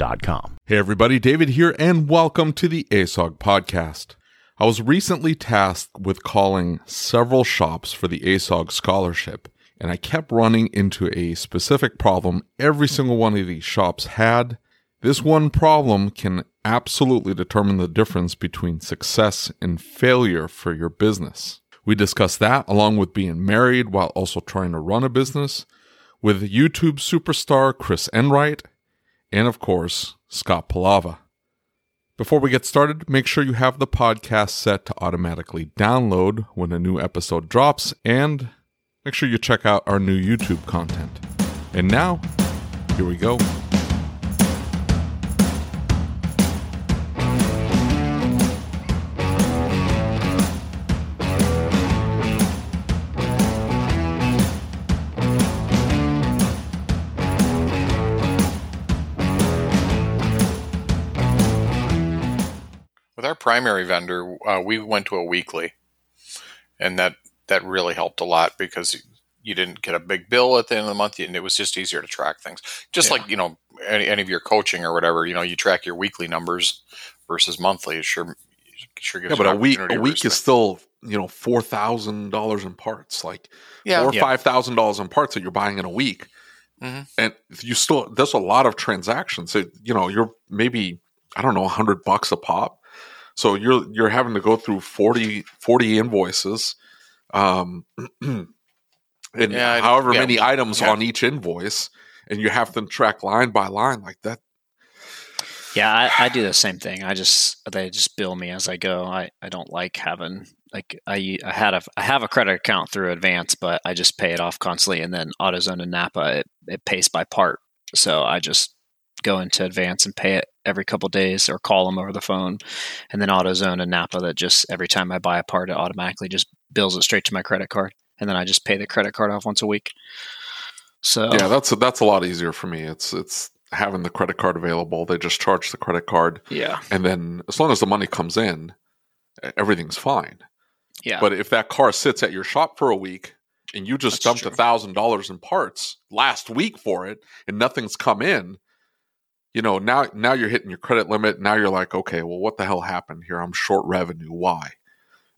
Getshopware.com. Hey everybody, David here, and welcome to the ASOG podcast. I was recently tasked with calling several shops for the ASOG scholarship, and I kept running into a specific problem every single one of these shops had. This one problem can absolutely determine the difference between success and failure for your business. We discussed that along with being married while also trying to run a business with YouTube superstar Chris Enright and of course, Scott Pelava. Before we get started, make sure you have the podcast set to automatically download when a new episode drops, and make sure you check out our new YouTube content. And now, here we go. Primary vendor, uh, we went to a weekly, and that that really helped a lot because you didn't get a big bill at the end of the month, and it was just easier to track things. Just Yeah. like you know, any, any of your coaching or whatever, you know, you track your weekly numbers versus monthly. It sure, sure gives Yeah, but a week a week is still you know four thousand dollars in parts, like yeah, four or yeah. five thousand dollars in parts that you're buying in a week, Mhm. and you still there's a lot of transactions. So, you know, you're maybe I don't know hundred bucks a pop, so you're you're having to go through 40, 40 invoices, um, and Yeah, however yeah, many items yeah. on each invoice, and you have to track line by line like that. Yeah, I, I do the same thing. I just they just bill me as I go. I, I don't like having like I I had a I have a credit account through Advance, but I just pay it off constantly, and then AutoZone and Napa it, it pays by part. So I just go into Advance and pay it every couple days, or call them over the phone, and then AutoZone and Napa that just every time I buy a part, it automatically just bills it straight to my credit card, and then I just pay the credit card off once a week. So Yeah, that's that's a lot easier for me. It's it's having the credit card available. They just charge the credit card, yeah, and then as long as the money comes in, everything's fine. yeah. But if that car sits at your shop for a week and you just That's dumped a thousand dollars in parts last week for it and nothing's come in, you know, now now you're hitting your credit limit. Now you're like, okay, well, what the hell happened here? I'm short revenue. Why?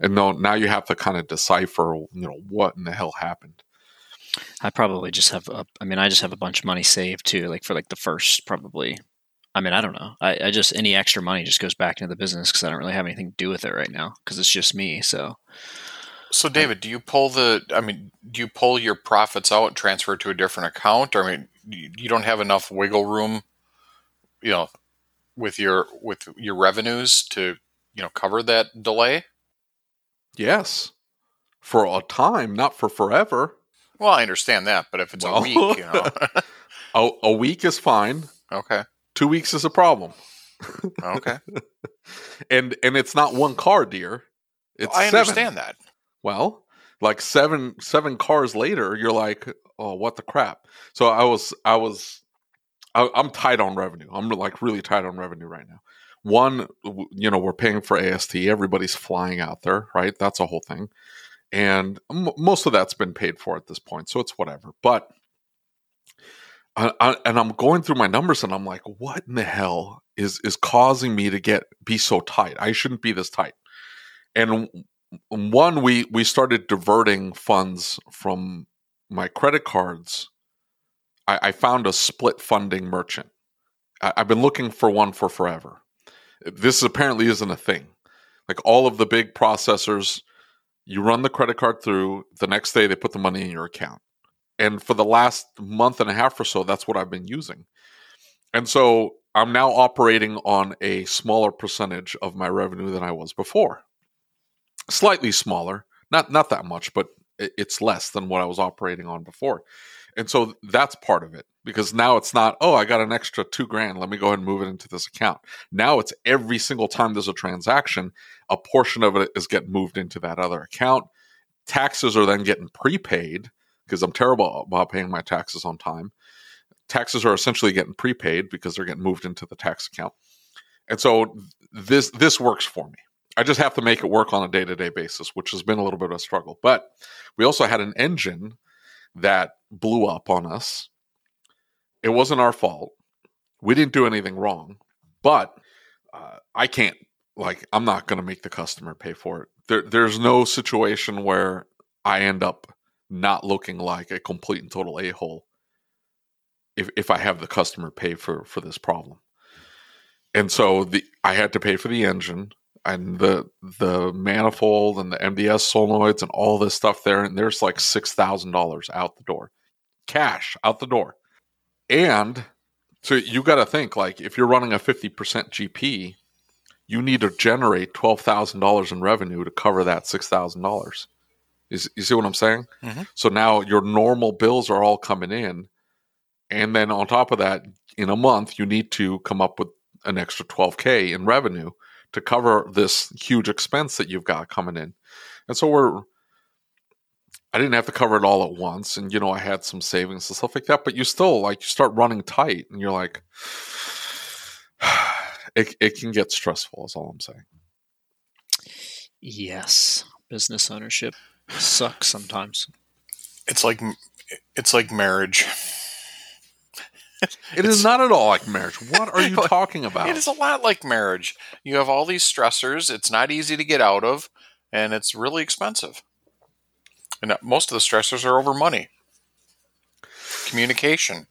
And no, now you have to kind of decipher, you know, what in the hell happened. I probably just have. A, I mean, I just have a bunch of money saved too, like for like the first probably. I mean, I don't know. I, I just any extra money just goes back into the business because I don't really have anything to do with it right now because it's just me. So So, David, do you pull the? I mean, do you pull your profits out transfer to a different account? Or I mean, you you don't have enough wiggle room, you know, with your with your revenues to you know cover that delay. Yes, for a time, not for forever. Well, I understand that, but if it's Well- a week, you know, A, a week is fine. okay, Two weeks is a problem. okay, and and it's not one car, dear. It's I seven. understand that. Well, like seven seven cars later, you're like, oh, what the crap? So I was I was I, I'm tight on revenue. I'm like really tight on revenue right now. One, you know, we're paying for AST. Everybody's flying out there, right? That's a whole thing, and m- most of that's been paid for at this point, so it's whatever. But I, I, and I'm going through my numbers, and I'm like, what in the hell is is causing me to get be so tight? I shouldn't be this tight. And one, we we started diverting funds from my credit cards. I, I found a split funding merchant. I, I've been looking for one for forever. This apparently isn't a thing. Like all of the big processors, you run the credit card through. The next day, they put the money in your account and for the last month and a half or so that's what i've been using and so i'm now operating on a smaller percentage of my revenue than i was before slightly smaller not not that much but it's less than what i was operating on before and so that's part of it because now it's not oh i got an extra two grand let me go ahead and move it into this account now it's every single time there's a transaction a portion of it is getting moved into that other account taxes are then getting prepaid because I'm terrible about paying my taxes on time. Taxes are essentially getting prepaid because they're getting moved into the tax account. And so this this works for me. I just have to make it work on a day-to-day basis, which has been a little bit of a struggle. But we also had an engine that blew up on us. It wasn't our fault. We didn't do anything wrong, but uh, I can't like I'm not going to make the customer pay for it. There, there's no situation where I end up not looking like a complete and total a hole if if I have the customer pay for for this problem. And so the I had to pay for the engine and the the manifold and the MDS solenoids and all this stuff there, and there's like six thousand dollars out the door, cash out the door, and so you got to think like if you're running a fifty percent GP, you need to generate twelve thousand dollars in revenue to cover that six thousand dollars. You see what I'm saying? Mm-hmm. So now your normal bills are all coming in, and then on top of that, in a month you need to come up with an extra 12k in revenue to cover this huge expense that you've got coming in. And so we're I didn't have to cover it all at once and you know I had some savings and stuff like that, but you still like you start running tight and you're like it it can get stressful is all I'm saying. Yes, business ownership sucks sometimes. It's like it's like marriage. It is not at all like marriage. What are you talking about? It is a lot like marriage. You have all these stressors. It's not easy to get out of, and it's really expensive. And most of the stressors are over money, communication.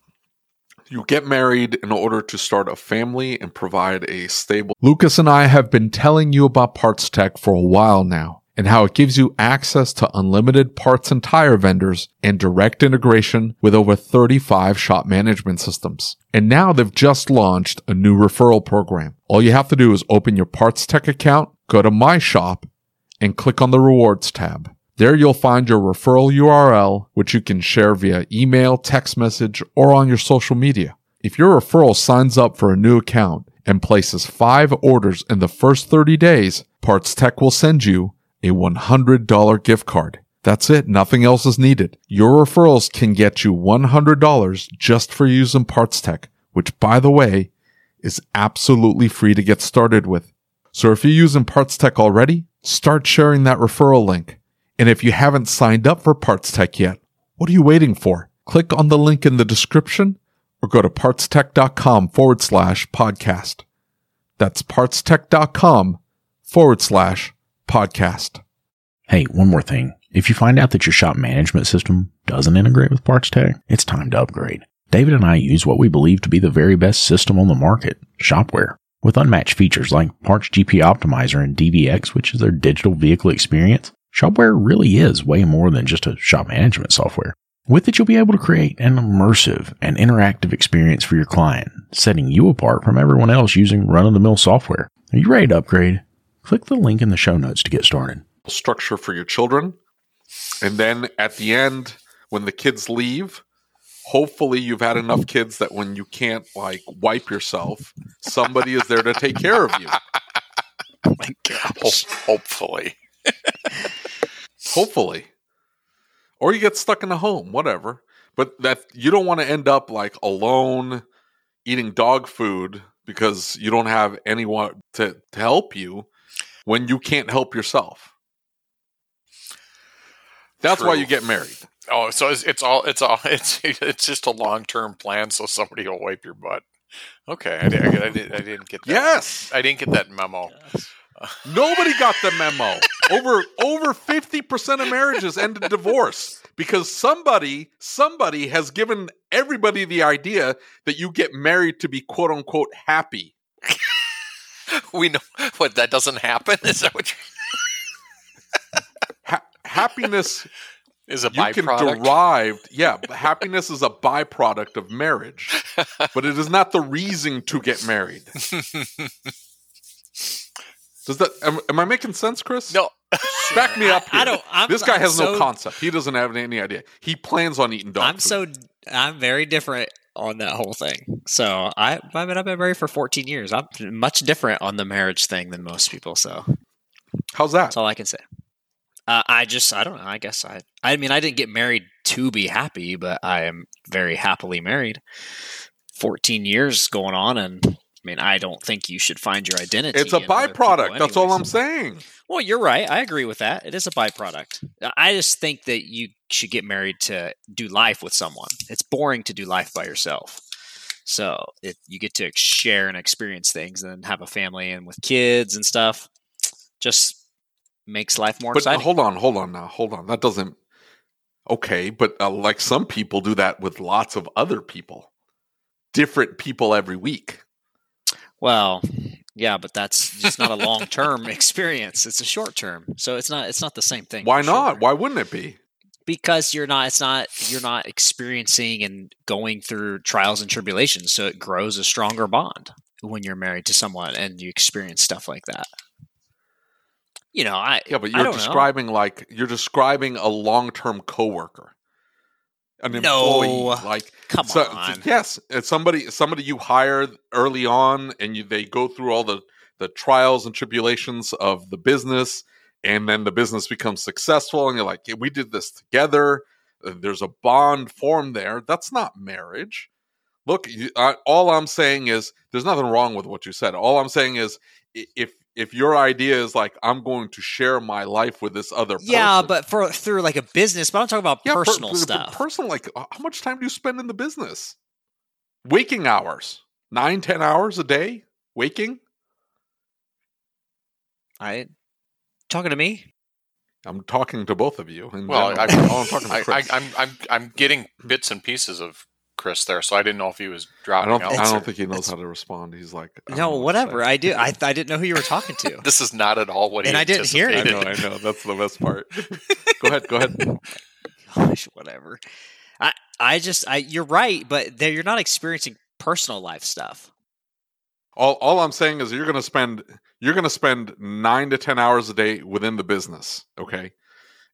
You get married in order to start a family and provide a stable. Lucas and I have been telling you about PartsTech for a while now and how it gives you access to unlimited parts and tire vendors and direct integration with over 35 shop management systems. And now they've just launched a new referral program. All you have to do is open your PartsTech account, go to My Shop, and click on the Rewards tab. There you'll find your referral URL, which you can share via email, text message, or on your social media. If your referral signs up for a new account and places five orders in the first 30 days, PartsTech will send you a $100 gift card. That's it. Nothing else is needed. Your referrals can get you $100 just for using PartsTech, which by the way, is absolutely free to get started with. So if you're using Parts Tech already, start sharing that referral link. And if you haven't signed up for PartsTech yet, what are you waiting for? Click on the link in the description or go to partstech.com forward slash podcast. That's partstech.com forward slash podcast. Hey, one more thing. If you find out that your shop management system doesn't integrate with PartsTech, it's time to upgrade. David and I use what we believe to be the very best system on the market, Shopware. With unmatched features like Parts GP Optimizer and DVX, which is their digital vehicle experience, Shopware really is way more than just a shop management software. With it, you'll be able to create an immersive and interactive experience for your client, setting you apart from everyone else using run of the mill software. Are you ready to upgrade? Click the link in the show notes to get started. Structure for your children. And then at the end, when the kids leave, hopefully you've had enough kids that when you can't like wipe yourself, somebody is there to take care of you. Oh my gosh. hopefully. hopefully. Or you get stuck in a home, whatever. But that you don't want to end up like alone eating dog food because you don't have anyone to, to help you when you can't help yourself. That's why you get married. Oh, so it's, it's all it's all it's it's just a long term plan, so somebody will wipe your butt. Okay, I, did, I, did, I didn't get that. Yes. I didn't get that memo. Nobody got the memo. Over over 50% of marriages end in divorce because somebody somebody has given everybody the idea that you get married to be quote unquote happy. We know what that doesn't happen. Is that what Ha- happiness is a you can byproduct? derive yeah, happiness is a byproduct of marriage, but it is not the reason to get married. Does that am, am I making sense, Chris? no, Back me up. I- I don't- I'm- this guy I'm has no concept. He doesn't have any idea. He plans on eating dog I'm food. so I'm very different on that whole thing. So I I mean I've been married for 14 years. I'm much different on the marriage thing than most people. So How's that? that's all I can say. Uh, I just I don't know. I guess I I mean I didn't get married to be happy, but I am very happily married. 14 years going on, and I mean I don't think you should find your identity. It's a byproduct. That's all I'm saying. Well, you're right. I agree with that. It is a byproduct. I just think that you should get married to do life with someone. It's boring to do life by yourself. So if you get to share and experience things and have a family and with kids and stuff, just makes life more But exciting. hold on, hold on now, hold on. That doesn't. Okay, but uh, like some people do that with lots of other people, different people every week. Well, yeah, but that's just not a long term experience. It's a short term. So it's not it's not the same thing. Why not? sure. Why wouldn't it be? because you're not it's not you're not experiencing and going through trials and tribulations so it grows a stronger bond when you're married to someone and you experience stuff like that you know i Yeah, but you're don't know. describing like you're describing a long-term coworker, an No. employee. Like come So- on yes, it's somebody somebody you hire early on, and you they go through all the the trials and tribulations of the business, and then the business becomes successful, and you're like, "Yeah, we did this together. There's a bond formed there. That's not marriage. Look, you, I, all I'm saying is there's nothing wrong with what you said. All I'm saying is if if your idea is like I'm going to share my life with this other person, yeah but for through like a business but i'm talking about yeah, personal per- per- stuff Personal, like how much time do you spend in the business? Waking hours, nine, ten hours a day, waking. i talking to me I'm talking to both of you. Well, I, general. I'm talking to I, I, I'm I'm I'm getting bits and pieces of Chris there, so I didn't know if he was dropping. I dropping don't. out. I don't think he knows how to respond. He's like, no know what to whatever i do I, I didn't know who you were talking to This is not at all what he And I didn't hear it. I know. I know. That's the best part. go ahead. Go ahead. gosh whatever i i just i you're right but there you're not experiencing personal life stuff All, all I'm saying is you're going to spend you're going to spend nine to ten hours a day within the business, okay?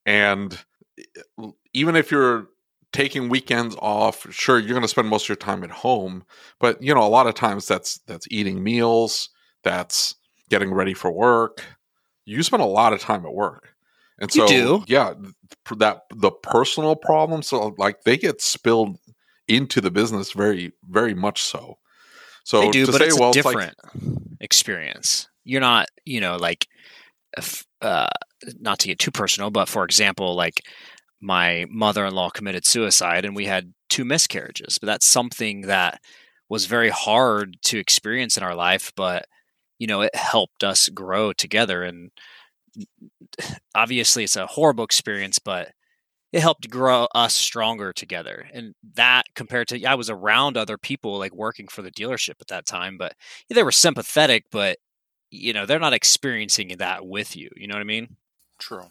And even if you're taking weekends off, sure you're going to spend most of your time at home, but you know a lot of times that's that's eating meals, that's getting ready for work. You spend a lot of time at work, and You so do. yeah, that the personal problems, so like they get spilled into the business very very much so. So they do, to but say, it's well, a it's like different experience. You're not, you know, like, uh, not to get too personal, but for example, like my mother-in-law committed suicide, and we had two miscarriages. But that's something that was very hard to experience in our life, but you know, it helped us grow together. And obviously, it's a horrible experience, but it helped grow us stronger together. And that compared to, I was around other people like working for the dealership at that time, but they were sympathetic, but you know, they're not experiencing that with you. You know what I mean? True.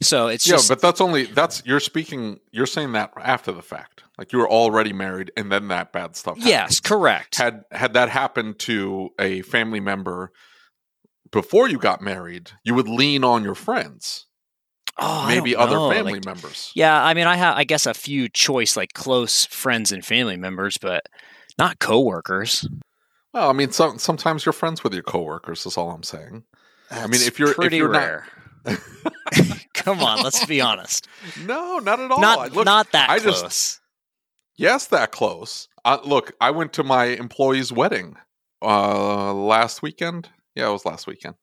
So it's yeah, just, but that's only that's you're speaking. You're saying that after the fact, like you were already married, and then that bad stuff. happened. yes, correct. Had had that happened to a family member before you got married, you would lean on your friends, oh, maybe other family like- members. Yeah, I mean, I have, I guess, a few choice like close friends and family members, but not coworkers. Well, I mean, some, sometimes you're friends with your coworkers. Is all I'm saying. I mean, if you're- if pretty you're not- rare. Come on, let's be honest. no, not at all. Not look, not that I just- close. Yes, that close. Uh, look, I went to my employee's wedding uh, last weekend. Yeah, it was last weekend.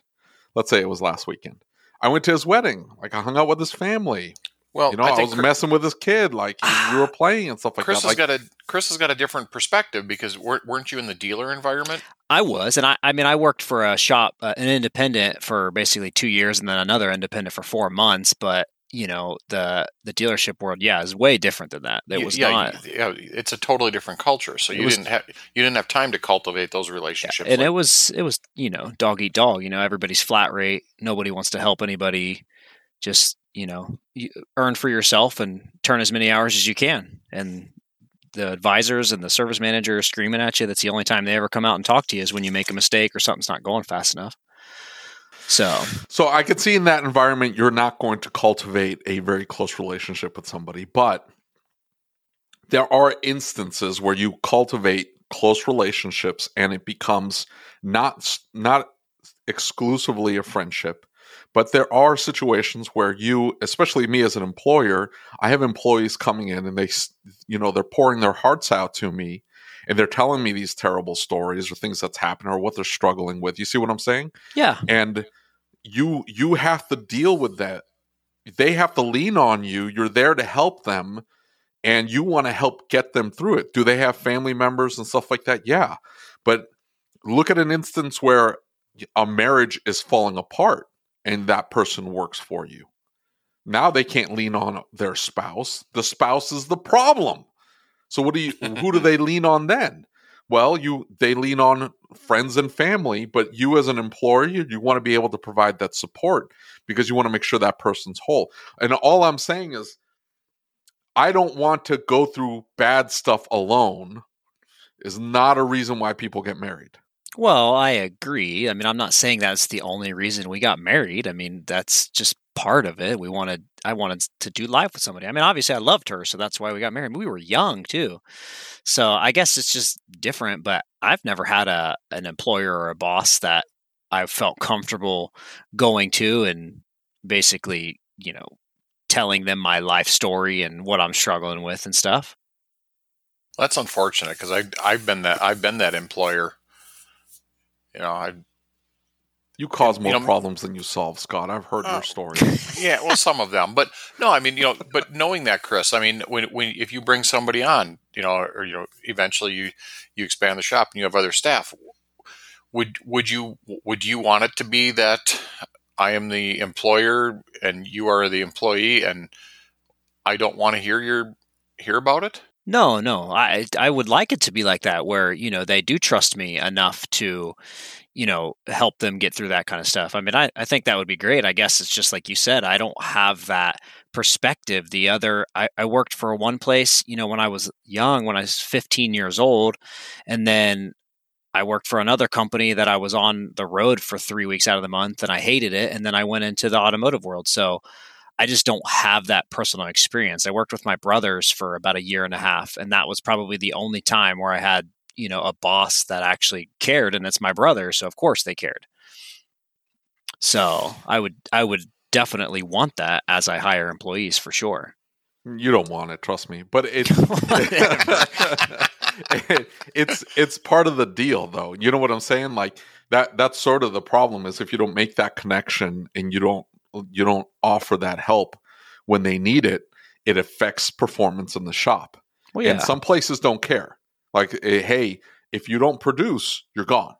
Let's say it was last weekend. I went to his wedding. Like I hung out with his family. Well, you know, I, I was Chris, messing with his kid. Like you were playing and stuff like Chris that. Chris has like, got a Chris has got a different perspective because weren't you in the dealer environment? I was, and I, I mean, I worked for a shop, uh, an independent for basically two years, and then another independent for four months. But you know, the the dealership world, yeah, is way different than that. It was yeah, not. Yeah, it's a totally different culture. So you was, didn't have you didn't have time to cultivate those relationships. Yeah, and like, it was it was you know dog eat dog. You know, everybody's flat rate. Nobody wants to help anybody. Just you know you earn for yourself and turn as many hours as you can. And the advisors and the service manager are screaming at you. That's the only time they ever come out and talk to you is when you make a mistake or something's not going fast enough. So so i could see in that environment you're not going to cultivate a very close relationship with somebody but there are instances where you cultivate close relationships and it becomes not not exclusively a friendship but there are situations where you, especially me as an employer, I have employees coming in and they, you know, they're pouring their hearts out to me and they're telling me these terrible stories or things that's happened or what they're struggling with. You see what I'm saying? Yeah. And you you have to deal with that. They have to lean on you. You're there to help them and you want to help get them through it. Do they have family members and stuff like that? Yeah. But look at an instance where a marriage is falling apart and that person works for you. Now they can't lean on their spouse. The spouse is the problem. So what do you who do they lean on then? Well, you they lean on friends and family, but you as an employer, you, you want to be able to provide that support because you want to make sure that person's whole. And all I'm saying is I don't want to go through bad stuff alone is not a reason why people get married. Well, I agree. I mean, I'm not saying that's the only reason we got married. I mean, that's just part of it. We wanted, I wanted to do life with somebody. I mean, obviously, I loved her, so that's why we got married. We were young too, so I guess it's just different. But I've never had a an employer or a boss that I felt comfortable going to and basically, you know, telling them my life story and what I'm struggling with and stuff. That's unfortunate because I I've been that I've been that employer you know, I you cause more you know, problems than you solve, Scott. I've heard uh, your story. yeah, well, some of them, but no, I mean, you know, but knowing that, Chris, I mean, when when if you bring somebody on, you know, or you know, eventually you you expand the shop and you have other staff, would would you would you want it to be that I am the employer and you are the employee, and I don't want to hear your hear about it? No, no. I I would like it to be like that where, you know, they do trust me enough to, you know, help them get through that kind of stuff. I mean, I, I think that would be great. I guess it's just like you said, I don't have that perspective. The other I, I worked for one place, you know, when I was young, when I was 15 years old, and then I worked for another company that I was on the road for three weeks out of the month and I hated it. And then I went into the automotive world. So I just don't have that personal experience. I worked with my brothers for about a year and a half, and that was probably the only time where I had, you know, a boss that actually cared, and it's my brother, so of course they cared. So I would I would definitely want that as I hire employees for sure. You don't want it, trust me. But it, it's it's part of the deal though. You know what I'm saying? Like that that's sort of the problem is if you don't make that connection and you don't you don't offer that help when they need it, it affects performance in the shop. Well, yeah. And some places don't care. Like, eh, hey, if you don't produce, you're gone.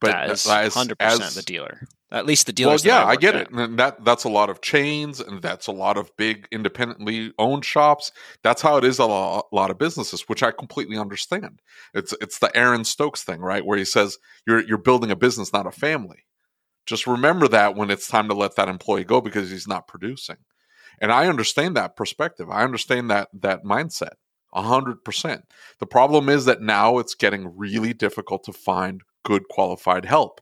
But that is hundred percent the dealer. At least the dealer. Well, yeah, I, I, get at. it. And that that's a lot of chains, and that's a lot of big independently owned shops. That's how it is a lot, a lot of businesses, which I completely understand. It's it's the Aaron Stokes thing, right? Where he says you're you're building a business, not a family. Just remember that when it's time to let that employee go because he's not producing. And I understand that perspective. I understand that that mindset. 100%. The problem is that now it's getting really difficult to find good qualified help.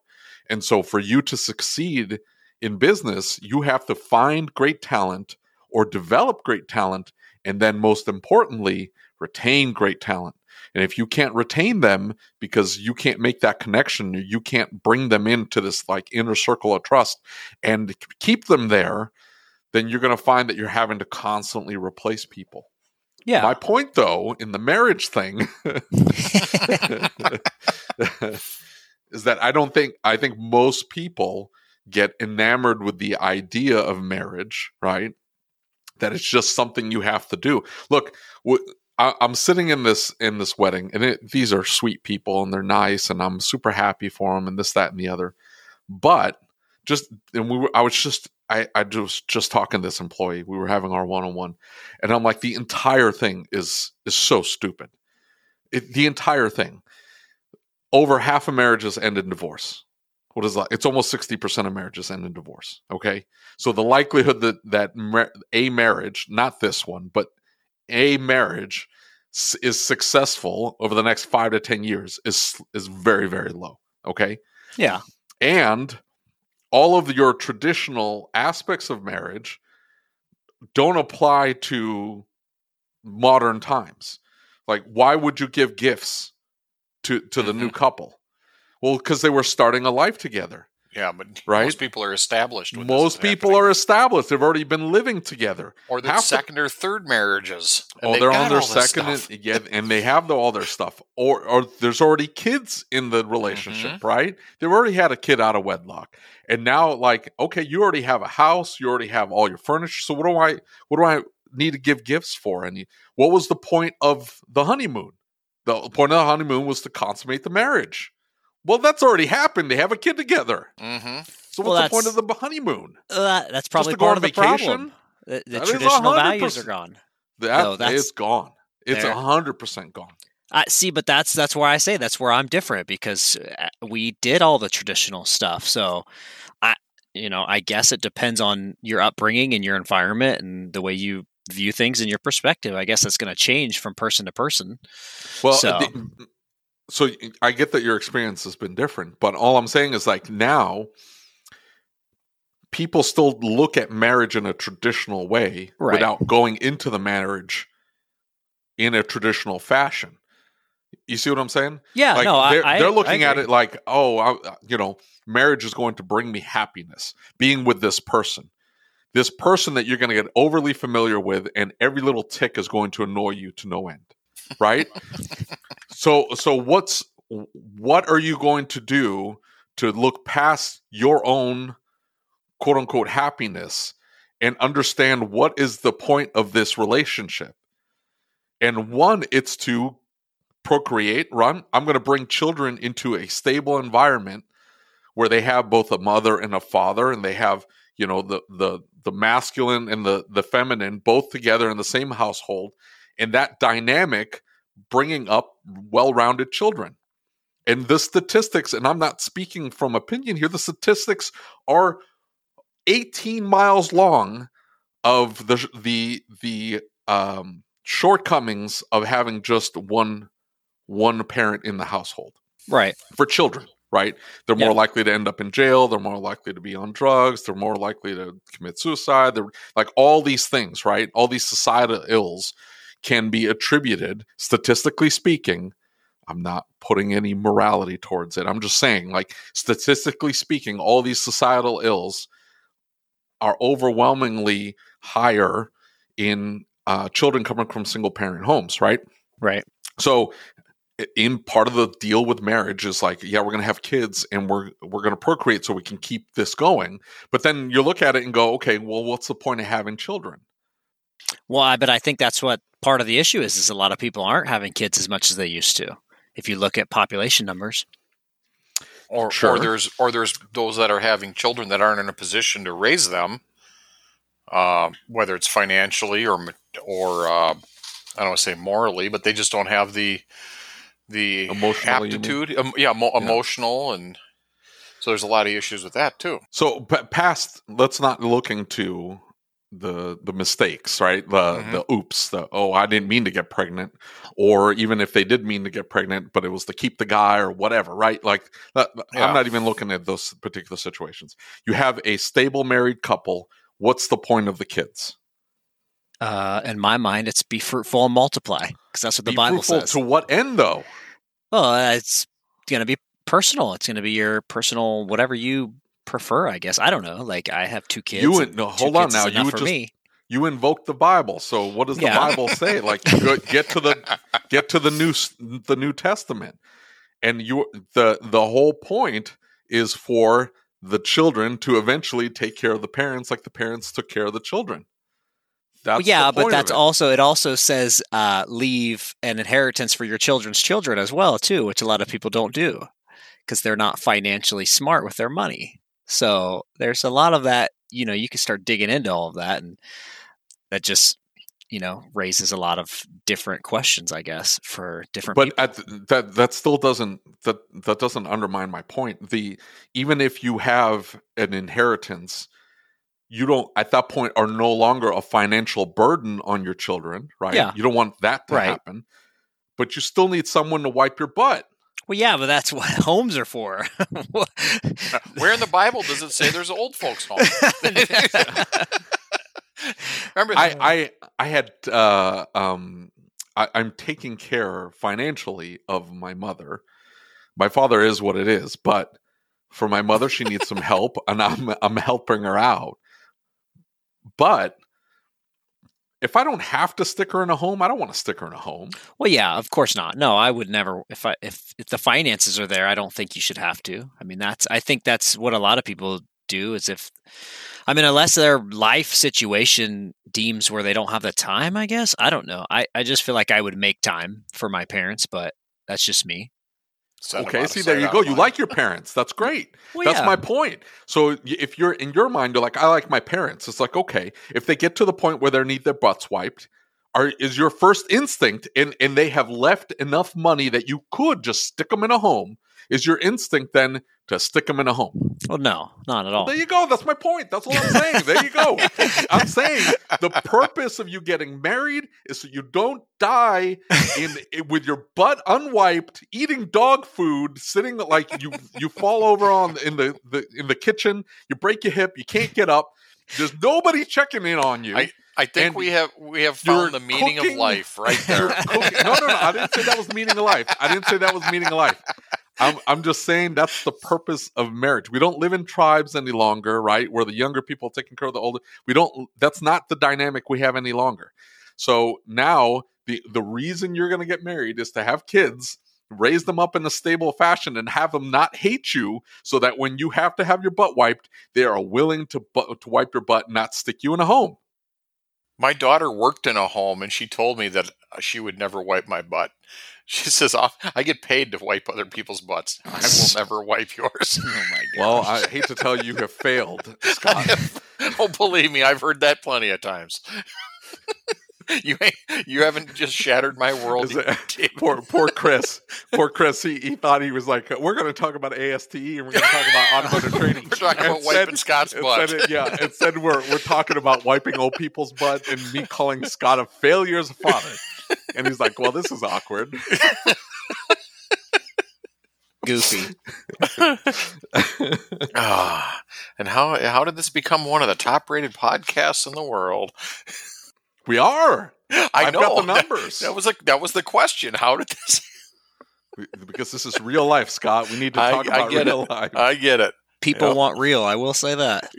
And so for you to succeed in business, you have to find great talent or develop great talent and then most importantly, retain great talent. And if you can't retain them because you can't make that connection, you can't bring them into this like inner circle of trust and keep them there, then you're going to find that you're having to constantly replace people. Yeah. My point, though, in the marriage thing, is that I don't think I think most people get enamored with the idea of marriage, right? That it's just something you have to do. Look, w- I, am sitting in this in this wedding, and it, these are sweet people, and they're nice, and I'm super happy for them, and this, that, and the other. But just and we were, I was just I I was just talking to this employee. We were having our one on one, and I'm like, the entire thing is is so stupid. It, the entire thing. Over half of marriages end in divorce. What is that? It's almost sixty percent of marriages end in divorce. Okay, so the likelihood that that a marriage, not this one, but a marriage is successful over the next five to ten years is is very very low. Okay. Yeah. And all of your traditional aspects of marriage don't apply to modern times. Like, why would you give gifts to to the mm-hmm. new couple? Well, because they were starting a life together. Yeah, but right? most people are established. most people happening. are established. They've already been living together, or their second or third marriages. Oh, they're on their second, and, yeah, and they have the, all their stuff. Or, or there's already kids in the relationship, mm-hmm. right? They've already had a kid out of wedlock, and now, like, okay, you already have a house, you already have all your furniture. So what do I, what do I need to give gifts for? And what was the point of the honeymoon? The point of the honeymoon was to consummate the marriage. Well, that's already happened. They have a kid together. Mm-hmm. So what's well, the point of the honeymoon? Uh, that's probably part of the vacation? problem. The, the traditional values are gone. That no, that's, it's gone. It's a hundred percent gone. I see, but that's that's where I say that's where I'm different because uh, we did all the traditional stuff. So, I you know I guess it depends on your upbringing and your environment and the way you view things and your perspective. I guess that's going to change from person to person. Well, so. the, so I get that your experience has been different, but all I'm saying is like now people still look at marriage in a traditional way right. without going into the marriage in a traditional fashion. You see what I'm saying? Yeah, like no, they're, I, they're looking at it like, oh, I, uh, you know, marriage is going to bring me happiness. Being with this person, this person that you're going to get overly familiar with, and every little tick is going to annoy you to no end right? so so what's what are you going to do to look past your own quote unquote happiness and understand what is the point of this relationship? And one, it's to procreate, run. I'm going to bring children into a stable environment where they have both a mother and a father and they have, you know, the the the masculine and the the feminine both together in the same household and that dynamic bringing up well-rounded children. And the statistics and i'm not speaking from opinion here the statistics are 18 miles long of the the the um, shortcomings of having just one one parent in the household. Right. For children right? They're more likely to end up in jail. They're more likely to be on drugs. They're more likely to commit suicide. They're like all these things right? All these societal ills can be attributed, statistically speaking. I'm not putting any morality towards it. I'm just saying, like, statistically speaking, all these societal ills are overwhelmingly higher in uh, children coming from single parent homes, right? Right. So, in part of the deal with marriage is like, yeah, we're going to have kids and we're we're going to procreate so we can keep this going. But then you look at it and go, okay, well, what's the point of having children? Well, but I think that's what part of the issue is. Is a lot of people aren't having kids as much as they used to. If you look at population numbers, or sure. or there's or there's those that are having children that aren't in a position to raise them, uh, whether it's financially or or uh, I don't want to say morally, but they just don't have the the emotional aptitude. Um, yeah, mo- yeah, emotional and so there's a lot of issues with that too. So past, let's not look into the the mistakes, right? The mm-hmm. the oops, the oh, I didn't mean to get pregnant, or even if they did mean to get pregnant, but it was to keep the guy or whatever, right? Like that, yeah. I'm not even looking at those particular situations. You have a stable married couple. What's the point of the kids? Uh, in my mind, it's be fruitful and multiply because that's what the be Bible says. To what end, though? Well, it's going to be personal. It's going to be your personal whatever you prefer, I guess. I don't know. Like I have two kids. You would no, hold on now. You would just me. you invoke the Bible. So what does the Yeah. Bible say? Like go- get to the get to the new the New Testament. And you the the whole point is for the children to eventually take care of the parents like the parents took care of the children. That's Well, yeah, the but that's it. also it also says uh, leave an inheritance for your children's children as well too, which a lot of people don't do because they're not financially smart with their money. So there's a lot of that. You know, you can start digging into all of that, and that just you know raises a lot of different questions, I guess, for different but people. at th- that that still doesn't that that doesn't undermine my point the even if you have an inheritance you don't at that point are no longer a financial burden on your children right Yeah. you don't want that to Right. happen but you still need someone to wipe your butt Well, yeah, but that's what homes are for. Where in the Bible does it say there's old folks home? Remember, i i i had uh um I, i'm taking care financially of my mother my father is what it is but for my mother she needs some help and i'm i'm helping her out but if i don't have to stick her in a home i don't want to stick her in a home Well, yeah, of course not. No, I would never. If I if, if the finances are there, I don't think you should have to. I mean, that's I think that's what a lot of people do. Is if I mean, unless their life situation deems where they don't have the time. I guess I don't know. I I just feel like I would make time for my parents, but that's just me. Okay see there you go. You like your parents. That's great. Well, that's yeah. my point. So if you're in your mind you're like i like my parents. It's like okay if they get to the point where they need their butts wiped are is your first instinct and and they have left enough money that you could just stick them in a home is your instinct then to stick them in a home? Well, no, not at all. there you go. That's my point. That's all i'm saying. There you go. I'm saying the purpose of you getting married is so you don't die in, in- with your butt unwiped eating dog food sitting like you you fall over on in the, the in the kitchen you break your hip you can't get up there's nobody checking in on you. I think And we have we have found the meaning cooking- of life right there. no no no i didn't say that was meaning of life. I didn't say that was meaning of life I'm, I'm just saying that's the purpose of marriage. We don't live in tribes any longer, right? Where the younger people taking care of the older. We don't. That's not the dynamic we have any longer. So now the the reason you're going to get married is to have kids, raise them up in a stable fashion, and have them not hate you, so that when you have to have your butt wiped, they are willing to bu- to wipe your butt, and not stick you in a home. My daughter worked in a home, and she told me that she would never wipe my butt. She says, "I get paid to wipe other people's butts. I will never wipe yours." oh my god. Well, I hate to tell you, you have failed, Scott. oh, believe me, I've heard that plenty of times. You you haven't just shattered my world. Is it- poor poor Chris. Poor Chris. He, he thought he was like, we're going to talk about ASTE and we're going to talk about automotive training. We're talking about And wiping Scott's butt. Instead, it- yeah, instead we're we're talking about wiping old people's butt and me calling Scott a failure as a father. And he's like, well, this is awkward. Goofy. Ah, and how how did this become one of the top rated podcasts in the world? We are I I've know got the numbers That, was like that was the question. How did this? because this is real life, Scott. We need to talk I about get real life. I get it. People Yep. want real. I will say that.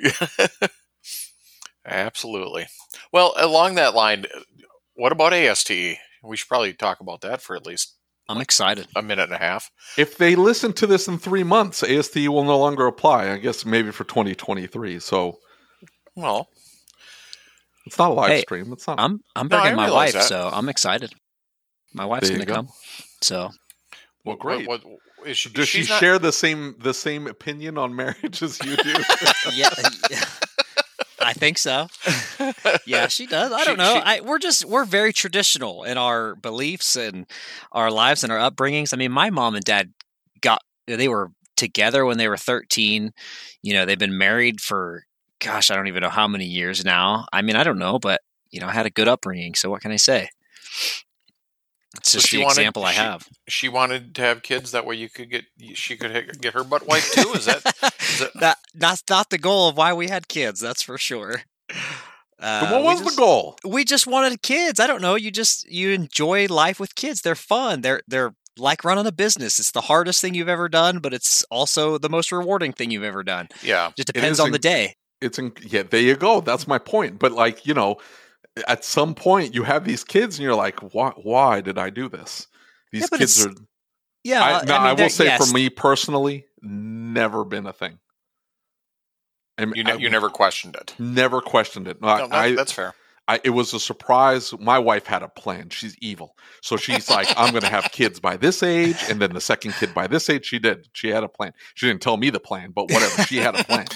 Absolutely. Well, along that line, what about ASTE? We should probably talk about that for at least I'm excited. a minute and a half. If they listen to this in three months, ASTE will no longer apply. I guess maybe for 2023. So Well, it's not a live Hey, stream. It's not. I'm I'm No, bringing my wife, that. so I'm excited. My wife's gonna come. So well, what- great. What, what, is she, Does she not- share the same the same opinion on marriage as you do? yeah, uh, I think so. Yeah, she does. I She- don't know. she- I, we're just we're very traditional in our beliefs and our lives and our upbringings. I mean, my mom and dad got they were together when they were 13. You know, they've been married for gosh, I don't even know how many years now. I mean, I don't know, but you know, I had a good upbringing. So what can I say? It's So just the wanted- example I she- have. she wanted to have kids that way you could get she could get her butt wiped too. Is that is that that that's not the goal of why we had kids. That's for sure. Uh, what was just- the goal? we just wanted kids. I don't know. You just you enjoy life with kids. They're fun. They're they're like running a business. It's the hardest thing you've ever done, but it's also the most rewarding thing you've ever done. yeah? Just It depends on the day. It's in, yeah. There you go. That's my point. But like you know, at some point you have these kids and you're like, why? Why did I do this? These Yeah, kids are. Yeah, I, no, I, I, will say yes. for me personally, never been a thing. I mean, You, ne- I you never questioned it. never questioned it. No, No, that- I, that's fair. I, it was a surprise. My wife had a plan. She's evil. So she's like, I'm going to have kids by this age, and then the second kid by this age. She did. She had a plan. She didn't tell me the plan, but whatever. She had a plan.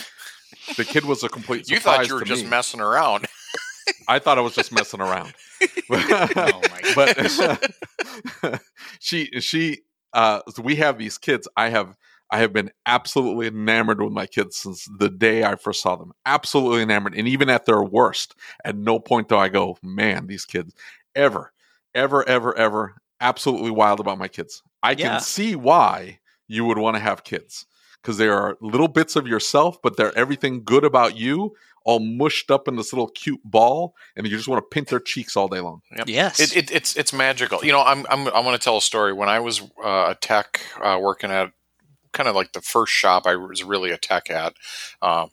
The kid was a complete You thought you were just me. messing around. I thought I was just messing around. Oh my but she she uh so we have these kids. I have I have been absolutely enamored with my kids since the day I first saw them. Absolutely enamored. And even at their worst, at no point do I go, man, these kids ever, ever, ever, ever absolutely wild about my kids. I can see why you would want to have kids. Because they are little bits of yourself, but they're everything good about you, all mushed up in this little cute ball, and you just want to paint their cheeks all day long. Yes. It, it, it's it's magical. You know, I'm I'm I want to tell a story. When I was uh, a tech uh, working at kind of like the first shop I was really a tech at, um,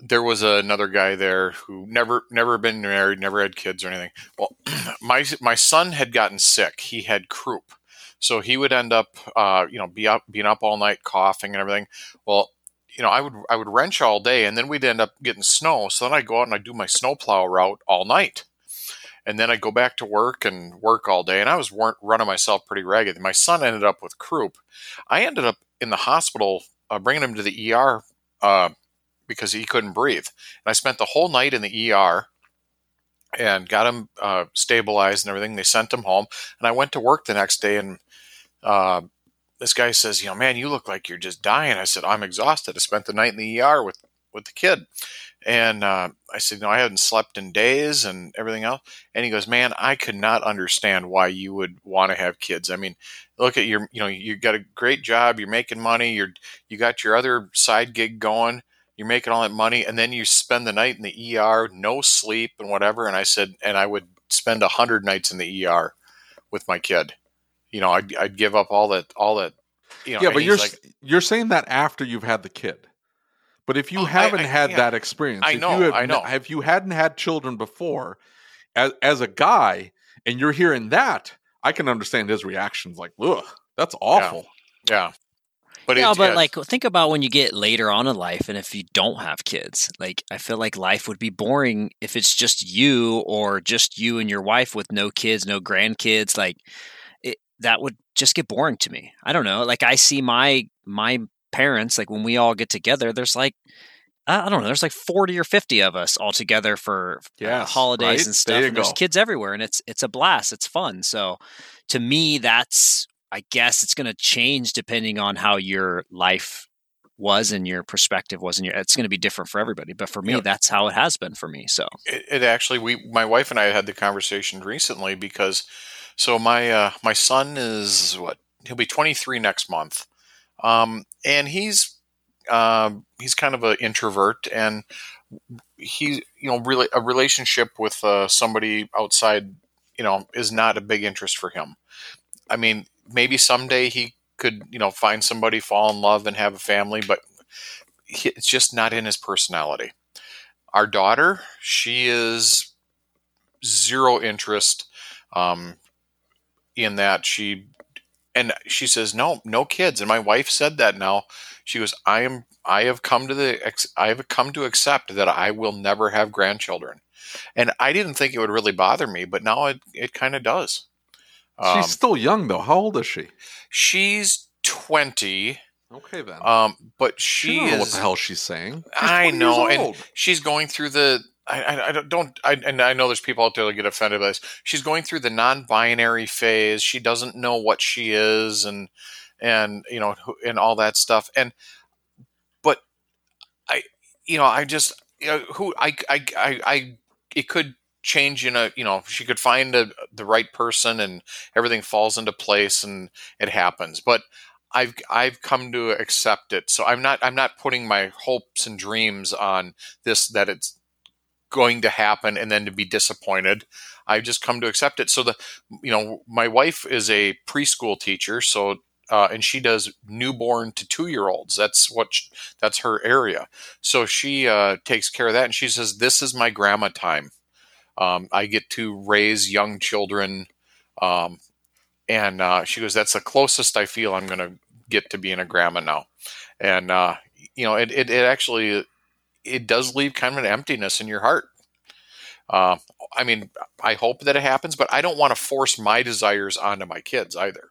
there was another guy there who never never been married, never had kids or anything. Well, my my son had gotten sick. He had croup, so he would end up, uh, you know, be up being up all night, coughing and everything. Well. You know, I would I would wrench all day, and then we'd end up getting snow. So then I'd go out and I'd do my snowplow route all night and then I go back to work and work all day. And I was running myself pretty ragged. My son ended up with croup. I ended up in the hospital, uh, bringing him to the ER uh, because he couldn't breathe. And I spent the whole night in the ER and got him uh, stabilized and everything. They sent him home, and I went to work the next day and. Uh, this guy says, "You know, man, you look like you're just dying." I said, "I'm exhausted. I spent the night in the ER with with the kid." And uh, I said, "No, I hadn't slept in days and everything else." And he goes, "Man, I could not understand why you would want to have kids. I mean, look at your, you know, you got a great job, you're making money, you're you got your other side gig going, you're making all that money, and then you spend the night in the ER, no sleep and whatever." And I said, and I would spend a hundred nights in the ER with my kid. You know, I'd, I'd give up all that, all that. You know, yeah, but you're like, you're saying that after you've had the kid. But if you Oh, haven't I- had yeah. that experience, I if know, you have I know. if you hadn't had children before, as as a guy, and you're hearing that, I can understand his reactions. Like, ugh, that's awful. yeah, but it, but yeah, like think about when you get later on in life and if you don't have kids. Like I feel like life would be boring if it's just you or just you and your wife with no kids, no grandkids. Like it, that would just get boring to me. I don't know. Like I see my my parents like when we all get together there's like I don't know. There's like forty or fifty of us all together for uh, holidays right? and stuff. you And there's go. kids everywhere, and it's it's a blast. It's fun. So, to me, that's I guess it's going to change depending on how your life was and your perspective was, and your it's going to be different for everybody. But for me, Yeah. that's how it has been for me. So, it, it actually we my wife and I had the conversation recently because so my uh, my son is what he'll be 23 next month, um, and he's um, he's kind of an introvert and he you know really a relationship with uh, somebody outside you know is not a big interest for him. I mean, maybe someday he could you know find somebody, fall in love, and have a family, but he, it's just not in his personality. Our daughter, she is zero interest um, in that. She and she says no, no kids. And my wife said that now. She goes, I am. I have come to the. I have come to accept that I will never have grandchildren. And I didn't think it would really bother me, but now it it kind of does. Um, She's still young though. How old is she? she's twenty, Okay then. um, but she she don't know is. what the hell she's saying. She's I 20 years know, and she's going through the. I, I, I don't- don't. I, and I know there's people out there that get offended by this. She's going through the non-binary phase. She doesn't know what she is, and and you know, and all that stuff. And but I, you know, I just you know, who I, I, I, I, it could change in a you know she could find a, the right person and everything falls into place and it happens but I've I've come to accept it. So I'm not I'm not putting my hopes and dreams on this that it's going to happen and then to be disappointed. I've just come to accept it. So the you know my wife is a preschool teacher, so uh, and she does newborn to two year olds. That's what sh- that's her area. So she uh, takes care of that, and she says, "This is my grandma time. Um, I get to raise young children." Um, and uh, she goes, "That's the closest I feel I'm going to get to being a grandma now." And uh, you know, it, it, it actually it does leave kind of an emptiness in your heart. Uh, I mean, I hope that it happens, but I don't want to force my desires onto my kids either.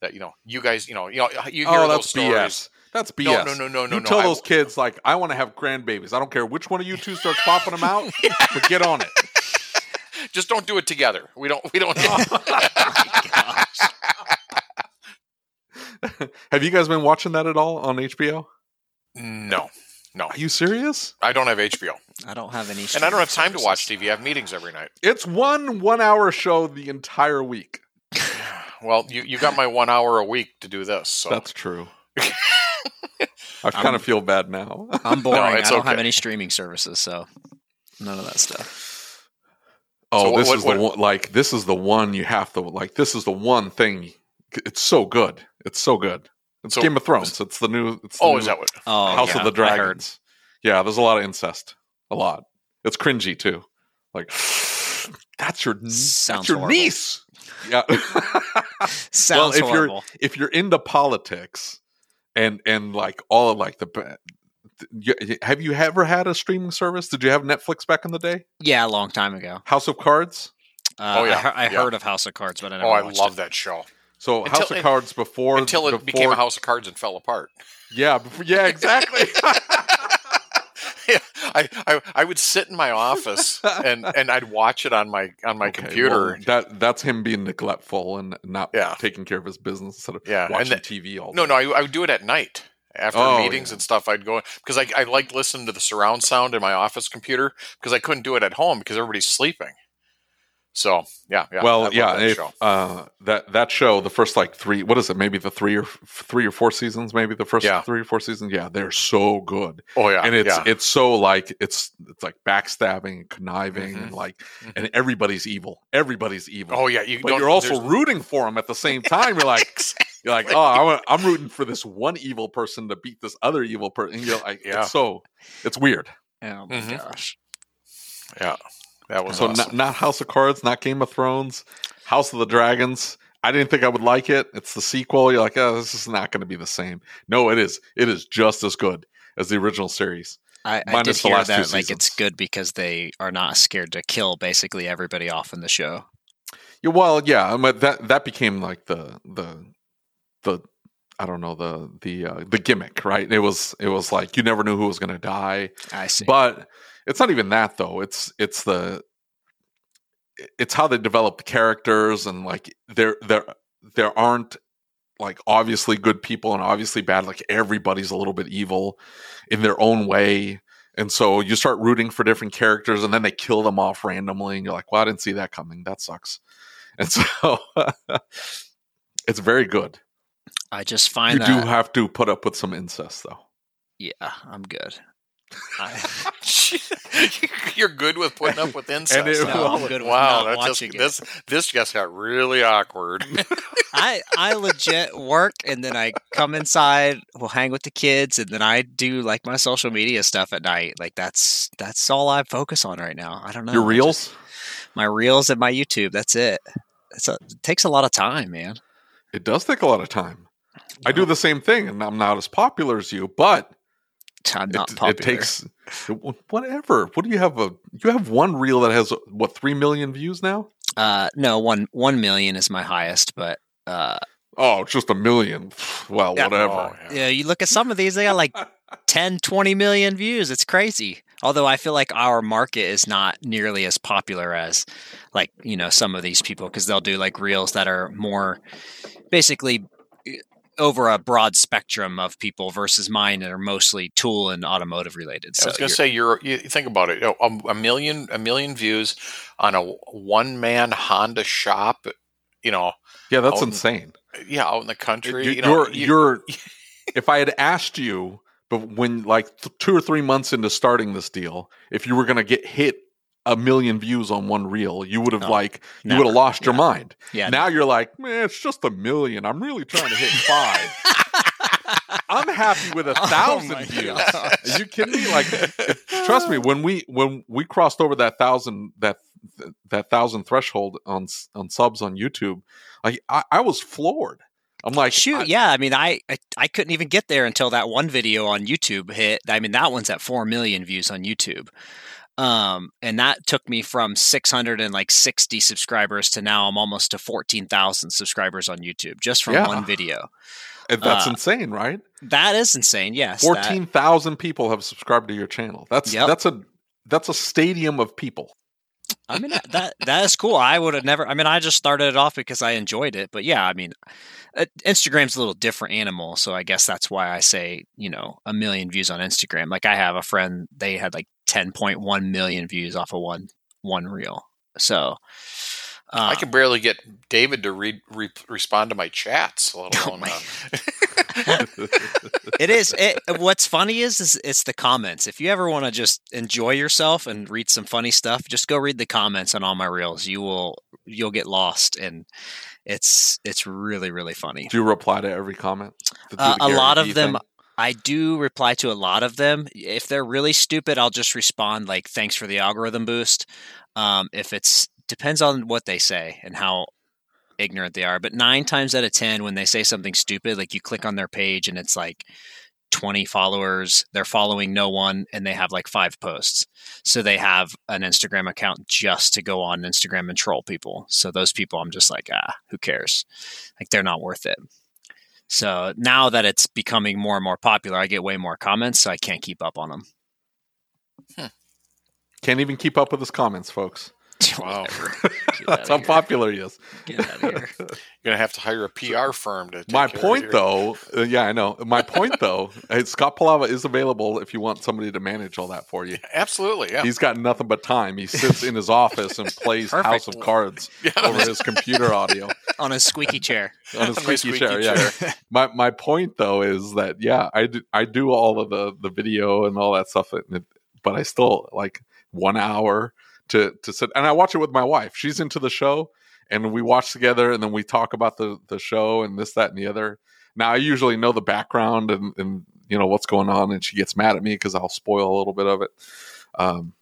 That you know, you guys, you know, you know, you hear oh, those stories. BS. That's BS. No, no, no, no, no. You no. tell I- those kids like, I want to have grandbabies. I don't care which one of you two starts popping them out, but get on it. Just don't do it together. We don't. We don't. Oh have you guys been watching that at all on HBO? no, no. Are you serious? I don't have HBO, I don't have any. and I don't have time to watch services. TV. I have meetings every night. It's one one-hour show the entire week. Well, you you got my one hour a week to do this. So That's true. I kind of feel bad now. I'm boring. I don't have any streaming services, so none of that stuff. Oh, So this what- is what- the one. Like this is the one you have to like. This is the one thing. It's so good. It's so good. It's So- Game of Thrones. It's the new. It's the oh, new is that what? Oh, House yeah, of the Dragons. Yeah, there's a lot of incest. A lot. It's cringy too. Like that's your Sounds that's your horrible. niece. Yeah. Sounds well, if you're- if you're into politics and and like all of like the ba- you- have you ever had a streaming service? Did you have Netflix back in the day? Yeah, a long time ago. House of Cards. Uh, Oh, yeah, I, heard, I yeah. heard of House of Cards, but I never Oh, I watched love it. that show. So Until House of it- Cards before Until it before, became a House of Cards and fell apart. Yeah, before, yeah, exactly. Yeah, I, I I would sit in my office and and I'd watch it on my on my Okay, computer. well, that that's him being neglectful and not Yeah. taking care of his business instead of Yeah, watching that- TV all day. no, no, I, I would do it at night after Oh, meetings yeah. and stuff. I'd go because I I liked listening to the surround sound in my office computer because I couldn't do it at home because everybody's sleeping. So yeah, yeah. I well, love yeah, that if, show. uh, that that show, the first like three, what is it? Maybe the three or three or four seasons, maybe the first Yeah. three or four seasons. Yeah, they're so good, Oh yeah, and it's yeah. it's so like it's it's like backstabbing and conniving Mhm. and like Mhm. and everybody's evil. Everybody's evil. oh yeah. You but you're also rooting for them at the same time. You're like, you're like, oh, I want, I'm rooting for this one evil person to beat this other evil person. You're like, Yeah. it's so it's weird. Oh my Mhm. gosh. yeah, that was So awesome. not, not House of Cards, not Game of Thrones, House of the Dragons. I didn't think I would like it. It's the sequel. You're like, oh, this is not going to be the same. No, it is. It is just as good as the original series. I, I did Minus the hear that like it's good because they are not scared to kill basically everybody off in the show. Yeah, well, yeah, but that that became like the the the I don't know the the uh, the gimmick, right? It was it was like you never knew who was going to die. I see. But it's not even that though. It's it's the it's how they develop the characters and like there there there aren't like obviously good people and obviously bad. Like everybody's a little bit evil in their own way. And so you start rooting for different characters and then they kill them off randomly and you're like, well, I didn't see that coming. That sucks. And so it's very good. I just find You find do have to put up with some incest though. yeah, I'm good. I, You're good with putting up with incest. And it- No, I'm good with wow, not that just, it. this this just got really awkward. I I legit work and then I come inside, we'll hang with the kids, and then I do like my social media stuff at night. Like that's that's all I focus on right now. I don't know. Your reels? just- my reels and my YouTube. That's it. It's a, it takes a lot of time, man. It does take a lot of time. I do the same thing, and I'm not as popular as you, but I'm not it, popular. it takes whatever. What do you have? A you have one reel that has what three million views now? Uh, no, one one million is my highest, but uh, Oh, just a million. Well, Yeah. whatever. Oh, yeah. yeah, you look at some of these, they got like 10, 20 million views. It's crazy. Although I feel like our market is not nearly as popular as like, you know, some of these people because they'll do like reels that are more basically over a broad spectrum of people versus mine that are mostly tool and automotive related. So I was going to say, you're you think about it. You know, a, a million a million views on a one man Honda shop. You know, Yeah, that's insane. yeah, out in the country. You, you know, are you- you're. if I had asked you, but when like th- two or three months into starting this deal, if you were going to get hit a million views on one reel, you would have No, like you would have lost your mind. Yeah. Now you're like, man, it's just a million. I'm really trying to hit five. I'm happy with a oh thousand Oh views. Are you kidding me? Like, trust me, when we when we crossed over that thousand that that thousand threshold on on subs on YouTube, like I, I was floored. I'm like, Shoot, I- yeah. I mean, I, I I couldn't even get there until that one video on YouTube hit. I mean, that one's at four million views on YouTube, um, and that took me from six hundred and like sixty subscribers to now I'm almost to fourteen thousand subscribers on YouTube just from Yeah. one video. that's uh, insane, right? That is insane. Yes, Fourteen thousand people have subscribed to your channel. That's Yep. that's a that's a stadium of people. I mean that, that is cool. I would have never. I mean, I just started it off because I enjoyed it. But yeah, I mean, uh, Instagram's a little different animal, so I guess that's why I say you know a million views on Instagram. Like I have a friend, they had like ten point one million views off of one one reel. So uh, I can barely get David to read re- respond to my chats. Let Oh alone, my- uh, it is. It, what's funny is, is it's the comments. If you ever want to just enjoy yourself and read some funny stuff, just go read the comments on all my reels. You will you'll get lost, and it's it's really really funny. Do you reply to every comment? To Uh, a lot of them thing? I do reply to a lot of them. If they're really stupid, I'll just respond like "Thanks for the algorithm boost." Um, if it's depends on what they say and how ignorant they are. But nine times out of ten, when they say something stupid, like you click on their page and it's like twenty followers, they're following no one, and they have like five posts. So they have an Instagram account just to go on Instagram and troll people. So those people, I'm just like, ah, who cares? Like they're not worth it. So now that it's becoming more and more popular, I get way more comments, so I can't keep up on them. Can't even keep up with his comments, folks. Wow. That's how popular he is. Get out of here. You're gonna have to hire a PR firm to. Take My care of point, though, uh, yeah, I know. My point, though, uh, Scott Pelava is available if you want somebody to manage all that for you. Absolutely, yeah. He's got nothing but time. He sits in his office and plays Perfect. House of Cards Yeah. over his computer audio on a squeaky chair. on his On squeaky squeaky chair. Yeah. My my point though is that yeah, I do, I do all of the the video and all that stuff, but I still like one hour to to sit and I watch it with my wife. She's into the show, and we watch together, and then we talk about the the show and this, that, and the other. Now I usually know the background and and you know what's going on, and she gets mad at me because I'll spoil a little bit of it. Um,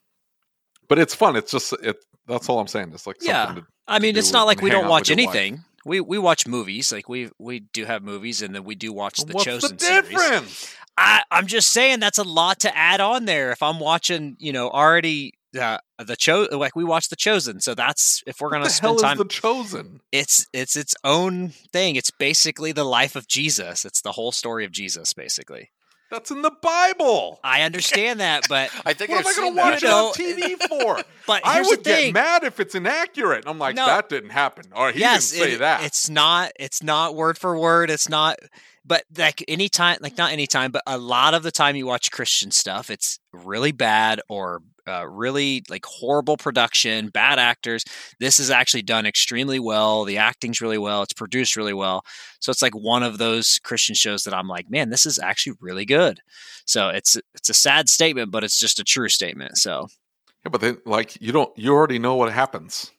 but it's fun. It's just it. That's all I'm saying. It's like Yeah. to I mean, it's not like we don't watch anything. We we watch movies. Like we we do have movies, and then we do watch the What's Chosen the series. difference? I, I'm just saying that's a lot to add on there. If I'm watching, you know, already uh, the cho like we watch the Chosen, so that's if we're gonna the spend hell time. is the chosen? it's it's its own thing. It's basically the life of Jesus. It's the whole story of Jesus, basically. That's in the Bible. I understand that, but I think What I've am I going to watch You it on TV for? but I would get mad if it's inaccurate. I'm like, No. that didn't happen. Or he yes, didn't say it- that. It's not. It's not word for word. It's not. But like anytime, like not anytime, but a lot of the time you watch Christian stuff, it's really bad or uh, really like horrible production, bad actors. This is actually done extremely well. The acting's really well. It's produced really well. So it's like one of those Christian shows that I'm like, man, this is actually really good. So it's it's a sad statement, but it's just a true statement. So yeah, but then, like, you don't. You already know what happens.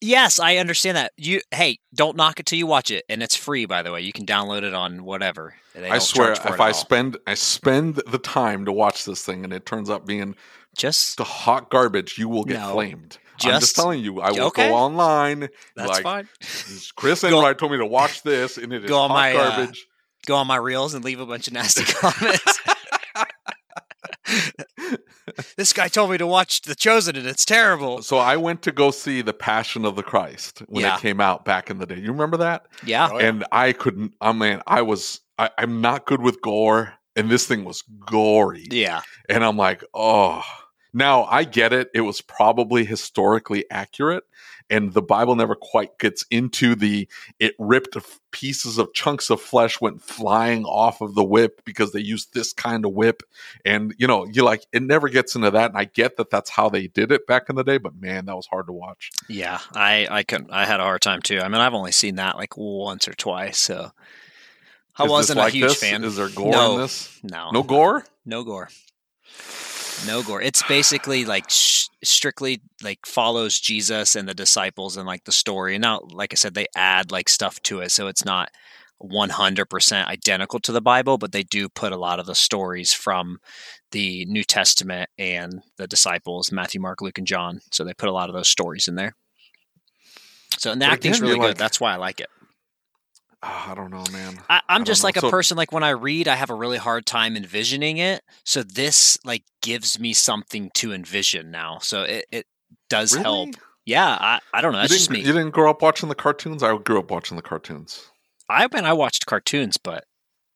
Yes, I understand that. You hey, don't knock it till you watch it, and it's free by the way. You can download it on whatever. They I swear, charge for it if I all. spend, I spend the time to watch this thing, and it turns out being just the hot garbage, you will get No. flamed. I'm just Just- telling you. I will Okay. go online. that's like, fine. Chris Go- Enright told me to watch this, and it is Go on hot my, uh, garbage. Go on my reels and leave a bunch of nasty comments. this guy told me to watch The Chosen, and it's terrible. so I went to go see the Passion of the Christ when Yeah. it came out back in the day. You remember that? Yeah, Oh, yeah. and I couldn't. I mean, I was. I, I'm not good with gore, and this thing was gory. yeah, And I'm like, oh. Now I get it. It was probably historically accurate, and the Bible never quite gets into the. It ripped pieces of chunks of flesh went flying off of the whip because they used this kind of whip, and you know, you like it never gets into that. And I get that that's how they did it back in the day, but man, that was hard to watch. yeah. I I couldn't. I had a hard time too. I mean, I've only seen that like once or twice, so I Is wasn't like a huge this? fan. Is there gore No. in this? No, No gore. no gore. No gore. It's basically like sh- strictly like follows Jesus and the disciples and like the story. And now, like I said, they add like stuff to it, so it's not 100% identical to the Bible, but they do put a lot of the stories from the New Testament and the disciples, Matthew, Mark, Luke, and John. So they put a lot of those stories in there. So and the acting's really you're good. That's why I like it. Ah, I don't know, man. I, I'm don't just know. like a So- person. Like when I read, I have a really hard time envisioning it. So this like gives me something to envision now. So it, it does Really? help. Yeah, I, I don't know. That's you just didn't, me. You didn't grow up watching the cartoons. I grew up watching the cartoons. I mean, I watched cartoons, but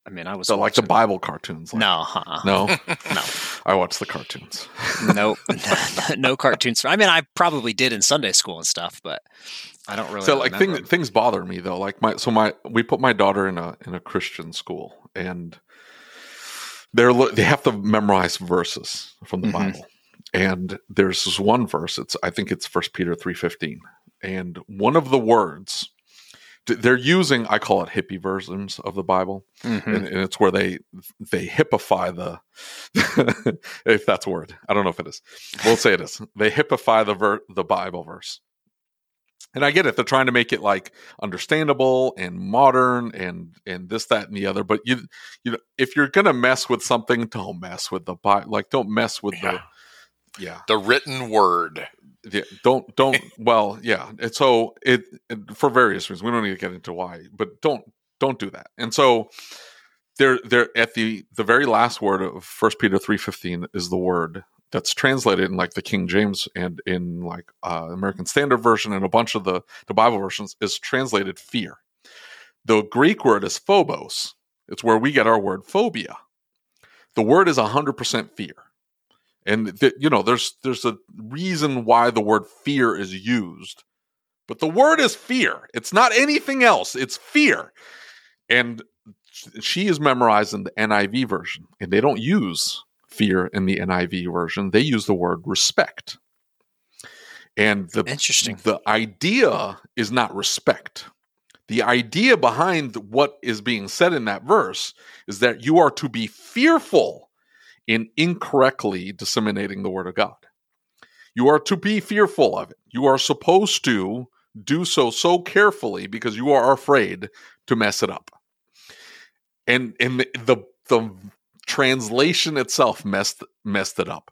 I mean, I was So like the Bible cartoons. Like, No, uh-uh. no, No. I watched the cartoons. nope, no cartoons. I mean, I probably did in Sunday school and stuff, but I don't really. so like things things bother me though. Like my so my we put my daughter in a in a Christian school and they're they have to memorize verses from the Mhm. Bible. And there's this one verse. It's I think it's First Peter three fifteen, and one of the words they're using I call it hippie versions of the Bible. Mhm. and, and it's where they they hippify the if that's a word i don't know if it is we'll say it is they hippify the ver- the bible verse and i get it they're trying to make it like understandable and modern and and this that and the other but you you know if you're gonna mess with something don't mess with the bible like don't mess with Yeah. the yeah The written word. yeah, don't don't well yeah and so it, it for various reasons we don't need to get into why but don't don't do that and so there there at the the very last word of first peter 3.15 is the word that's translated in like the king james and in like uh, american standard version and a bunch of the the bible versions is translated fear. The greek word is phobos. It's where we get our word phobia. The word is 100% fear. And th- you know there's there's a reason why the word fear is used but the word is fear. It's not anything else. It's fear. And she is memorized in the niv version and they don't use fear in the niv version they use the word respect and the Interesting. the idea is not respect the idea behind what is being said in that verse is that you are to be fearful in incorrectly disseminating the word of God. You are to be fearful of it. You are supposed to do so so carefully because you are afraid to mess it up. And and the the, the translation itself messed messed it up.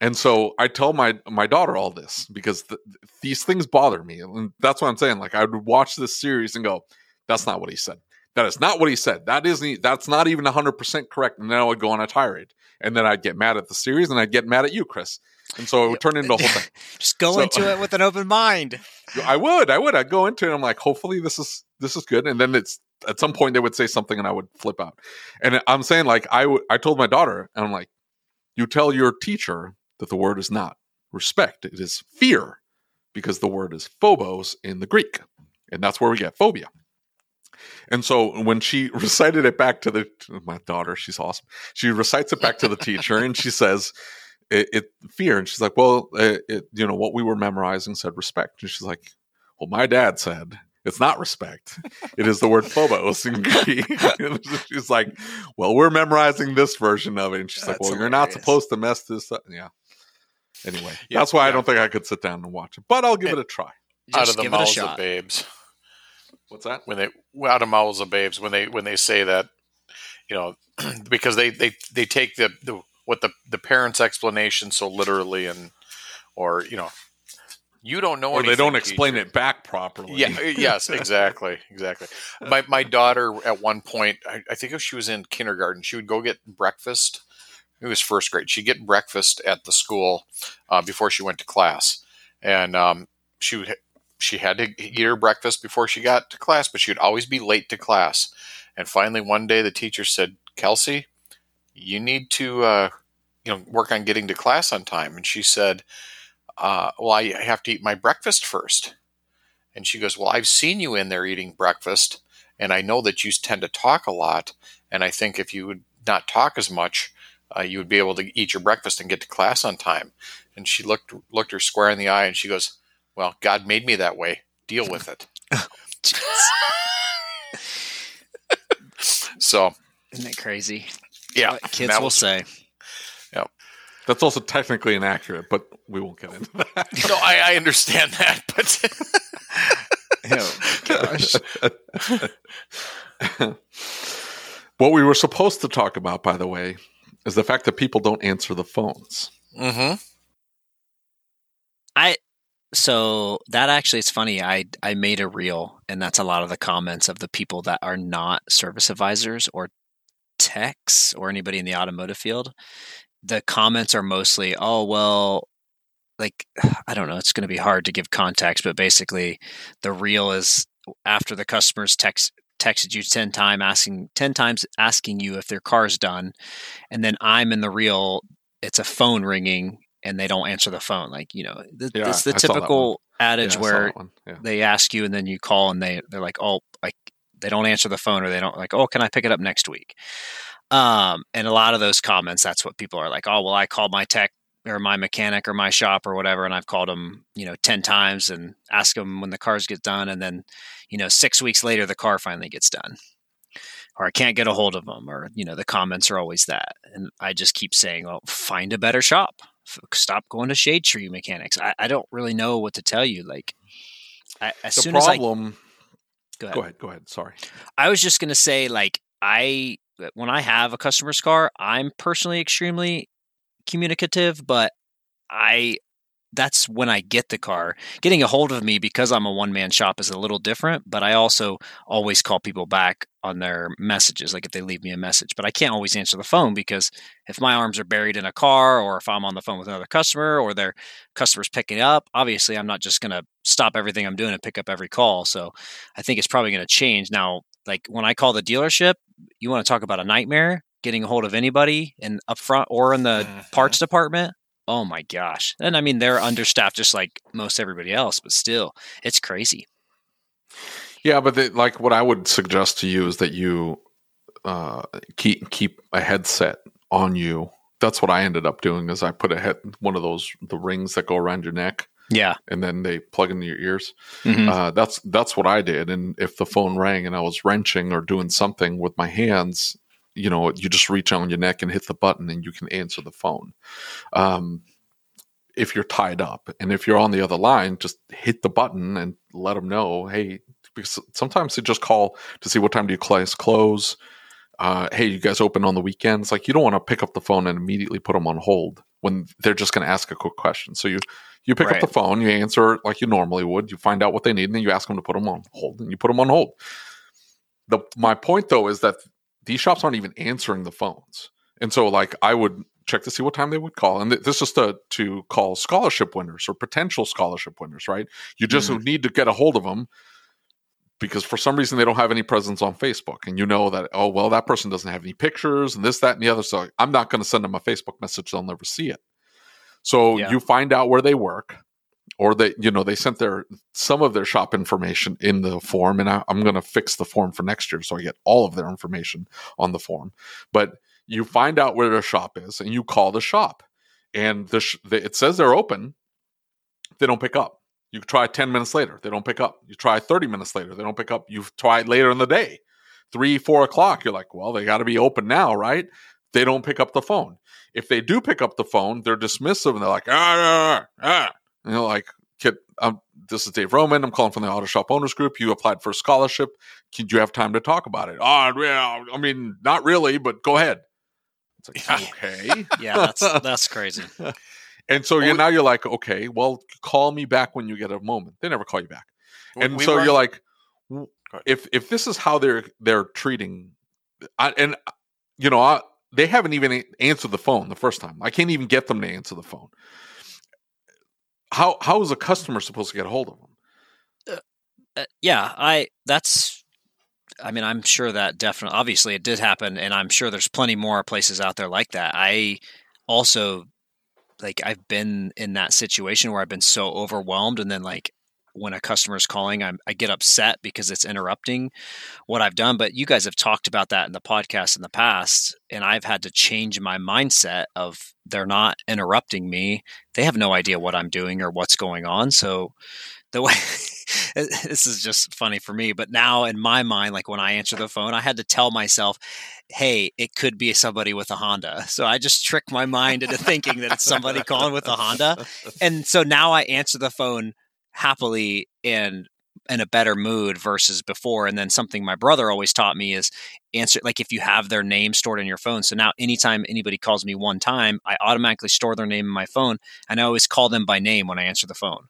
And so I tell my my daughter all this because th- these things bother me, and that's what I'm saying. Like I would watch this series and go, "That's not what he said. That is not what he said. That isn't. That's not even 100 percent correct." And then I would go on a tirade, and then I'd get mad at the series, and I'd get mad at you, Chris. And so it would turn into a whole thing. Just go So- into it with an open mind. I would, I would, I'd go into it. And I'm like, hopefully this is this is good. And then it's at some point they would say something, and I would flip out. And I'm saying like I I told my daughter, and I'm like, you tell your teacher that the word is not respect; it is fear, because the word is phobos in the Greek, and that's where we get phobia. And so when she recited it back to the my daughter, she's awesome. She recites it back to the teacher, and she says, "It, it fear." And she's like, "Well, uh, it, you know what we were memorizing said respect." And she's like, "Well, my dad said." It's not respect. It is the word phobos in Greek. She's like, "Well, we're memorizing this version of it." And she's like, That's "Well, you're not supposed to mess this up." Yeah. Anyway, Yeah, that's why I don't think I could sit down and watch it, but I'll give it a try. out of the give it a mouths of babes. What's that? when they out of mouths of babes when they when they say that you know because they they they take the, the what the the parents explanation so literally and or you know you don't know Or they don't explain teacher. it back properly. yeah yes exactly exactly. My my daughter at one point I, I think if she was in kindergarten she would go get breakfast. It was first grade. She'd get breakfast at the school uh, before she went to class. And um, she would she had to eat her breakfast before she got to class but she would always be late to class. And finally one day the teacher said kelsey you need to uh, you know work on getting to class on time. And she said uh, well i have to eat my breakfast first and she goes, Well, I've seen you in there eating breakfast, and I know that you tend to talk a lot. And I think if you would not talk as much, uh, you would be able to eat your breakfast and get to class on time. And she looked looked her square in the eye and she goes, Well, God made me that way. Deal with it. so, Isn't it crazy? yeah. What kids will was- say. That's also technically inaccurate, but we won't get into that. no, I, I understand that, but oh, gosh. what we were supposed to talk about, by the way, is the fact that people don't answer the phones. Mm-hmm. I so that actually it's funny. I I made a reel, and that's a lot of the comments of the people that are not service advisors or techs or anybody in the automotive field. The comments are mostly, "Oh well, like I don't know. It's going to be hard to give context, but basically, the reel is after the customer's text texted you 10 times asking 10 times asking you if their car's done and then i'm in the reel it's a phone ringing and they don't answer the phone. Like, you know, th- yeah, it's the I typical adage yeah, where yeah. they ask you and then you call and they, they're like, oh, like they don't answer the phone or they don't like, oh, can I pick it up next week? Um, and a lot of those comments, that's what people are like, oh, well, I called my tech or my mechanic or my shop or whatever, and I've called them, you know, 10 times and ask them when the cars get done. And then, you know, six weeks later, the car finally gets done or I can't get a hold of them, or you know, the comments are always that, and I just keep saying, well, find a better shop stop going to shade tree mechanics. I, I don't really know what to tell you. Like, I, as the soon problem, as I go ahead. go ahead, go ahead. Sorry, I was just gonna say, like, I when I have a customer's car, I'm personally extremely communicative, but I that's when I get the car. Getting a hold of me because I'm a one man shop is a little different, but I also always call people back on their messages, like if they leave me a message. But I can't always answer the phone because if my arms are buried in a car or if I'm on the phone with another customer or their customer's picking up, obviously I'm not just going to stop everything I'm doing and pick up every call. So I think it's probably going to change. Now, like when I call the dealership, you want to talk about a nightmare getting a hold of anybody in up front or in the mm-hmm. parts department Oh my gosh. And I mean, they're understaffed just like most everybody else, but still, it's crazy. Yeah, but the, like what I would suggest to you is that you uh, keep keep a headset on you. That's what I ended up doing. Is I put a head one of those the rings that go around your neck. Yeah, and then they plug into your ears. Mm-hmm. Uh, that's that's what I did. And if the phone rang and I was wrenching or doing something with my hands, you know, you just reach on your neck and hit the button and you can answer the phone. Um, if you're tied up and if you're on the other line, just hit the button and let them know, hey, because sometimes they just call to see what time do you close, close. Uh, hey, you guys open on the weekends? Like you don't want to pick up the phone and immediately put them on hold when they're just going to ask a quick question. So you you pick right. up the phone, you answer like you normally would, you find out what they need, and then you ask them to put them on hold, and you put them on hold. The my point though is that these shops aren't even answering the phones. And so, like, I would check to see what time they would call. And this is to, to call scholarship winners or potential scholarship winners, right? You just mm. need to get a hold of them because for some reason they don't have any presence on Facebook. And you know that, oh, well, that person doesn't have any pictures and this, that, and the other. So I'm not going to send them a Facebook message. They'll never see it. So yeah. you find out where they work or they you know they sent their some of their shop information in the form and I, am going to fix the form for next year so i get all of their information on the form. But you find out where their shop is and you call the shop and the, sh- the it says they're open they don't pick up. You try 10 minutes later they don't pick up. You try 30 minutes later they don't pick up. You've tried later in the day three four o'clock you're like well they got to be open now right they don't pick up the phone if they do pick up the phone they're dismissive and they're like ah, ah, ah And you know, like, kid, um, this is Dave Roman. I'm calling from the Auto Shop Owners Group. You applied for a scholarship. Could you have time to talk about it? Oh, yeah. I mean, not really, but go ahead. It's like, okay. yeah, that's that's crazy. and so well, you now you're like, okay, well, call me back when you get a moment. They never call you back. And we so were, you're like, if if this is how they're they're treating, I, and you know, I, they haven't even answered the phone the first time. I can't even get them to answer the phone how how is a customer supposed to get a hold of them? Uh, uh, yeah, I that's I mean, I'm sure that definitely obviously it did happen and I'm sure there's plenty more places out there like that. I also like I've been in that situation where I've been so overwhelmed and then like when a customer is calling, I'm, I get upset because it's interrupting what I've done. But you guys have talked about that in the podcast in the past, and I've had to change my mindset of they're not interrupting me. They have no idea what I'm doing or what's going on. So the way this is just funny for me. But now in my mind, like when I answer the phone, I had to tell myself, hey, it could be somebody with a Honda. So I just trick my mind into thinking that it's somebody calling with a Honda. And so now I answer the phone happily and in a better mood versus before. And then something my brother always taught me is answer like if you have their name stored in your phone. So now anytime anybody calls me one time, I automatically store their name in my phone and I always call them by name when I answer the phone.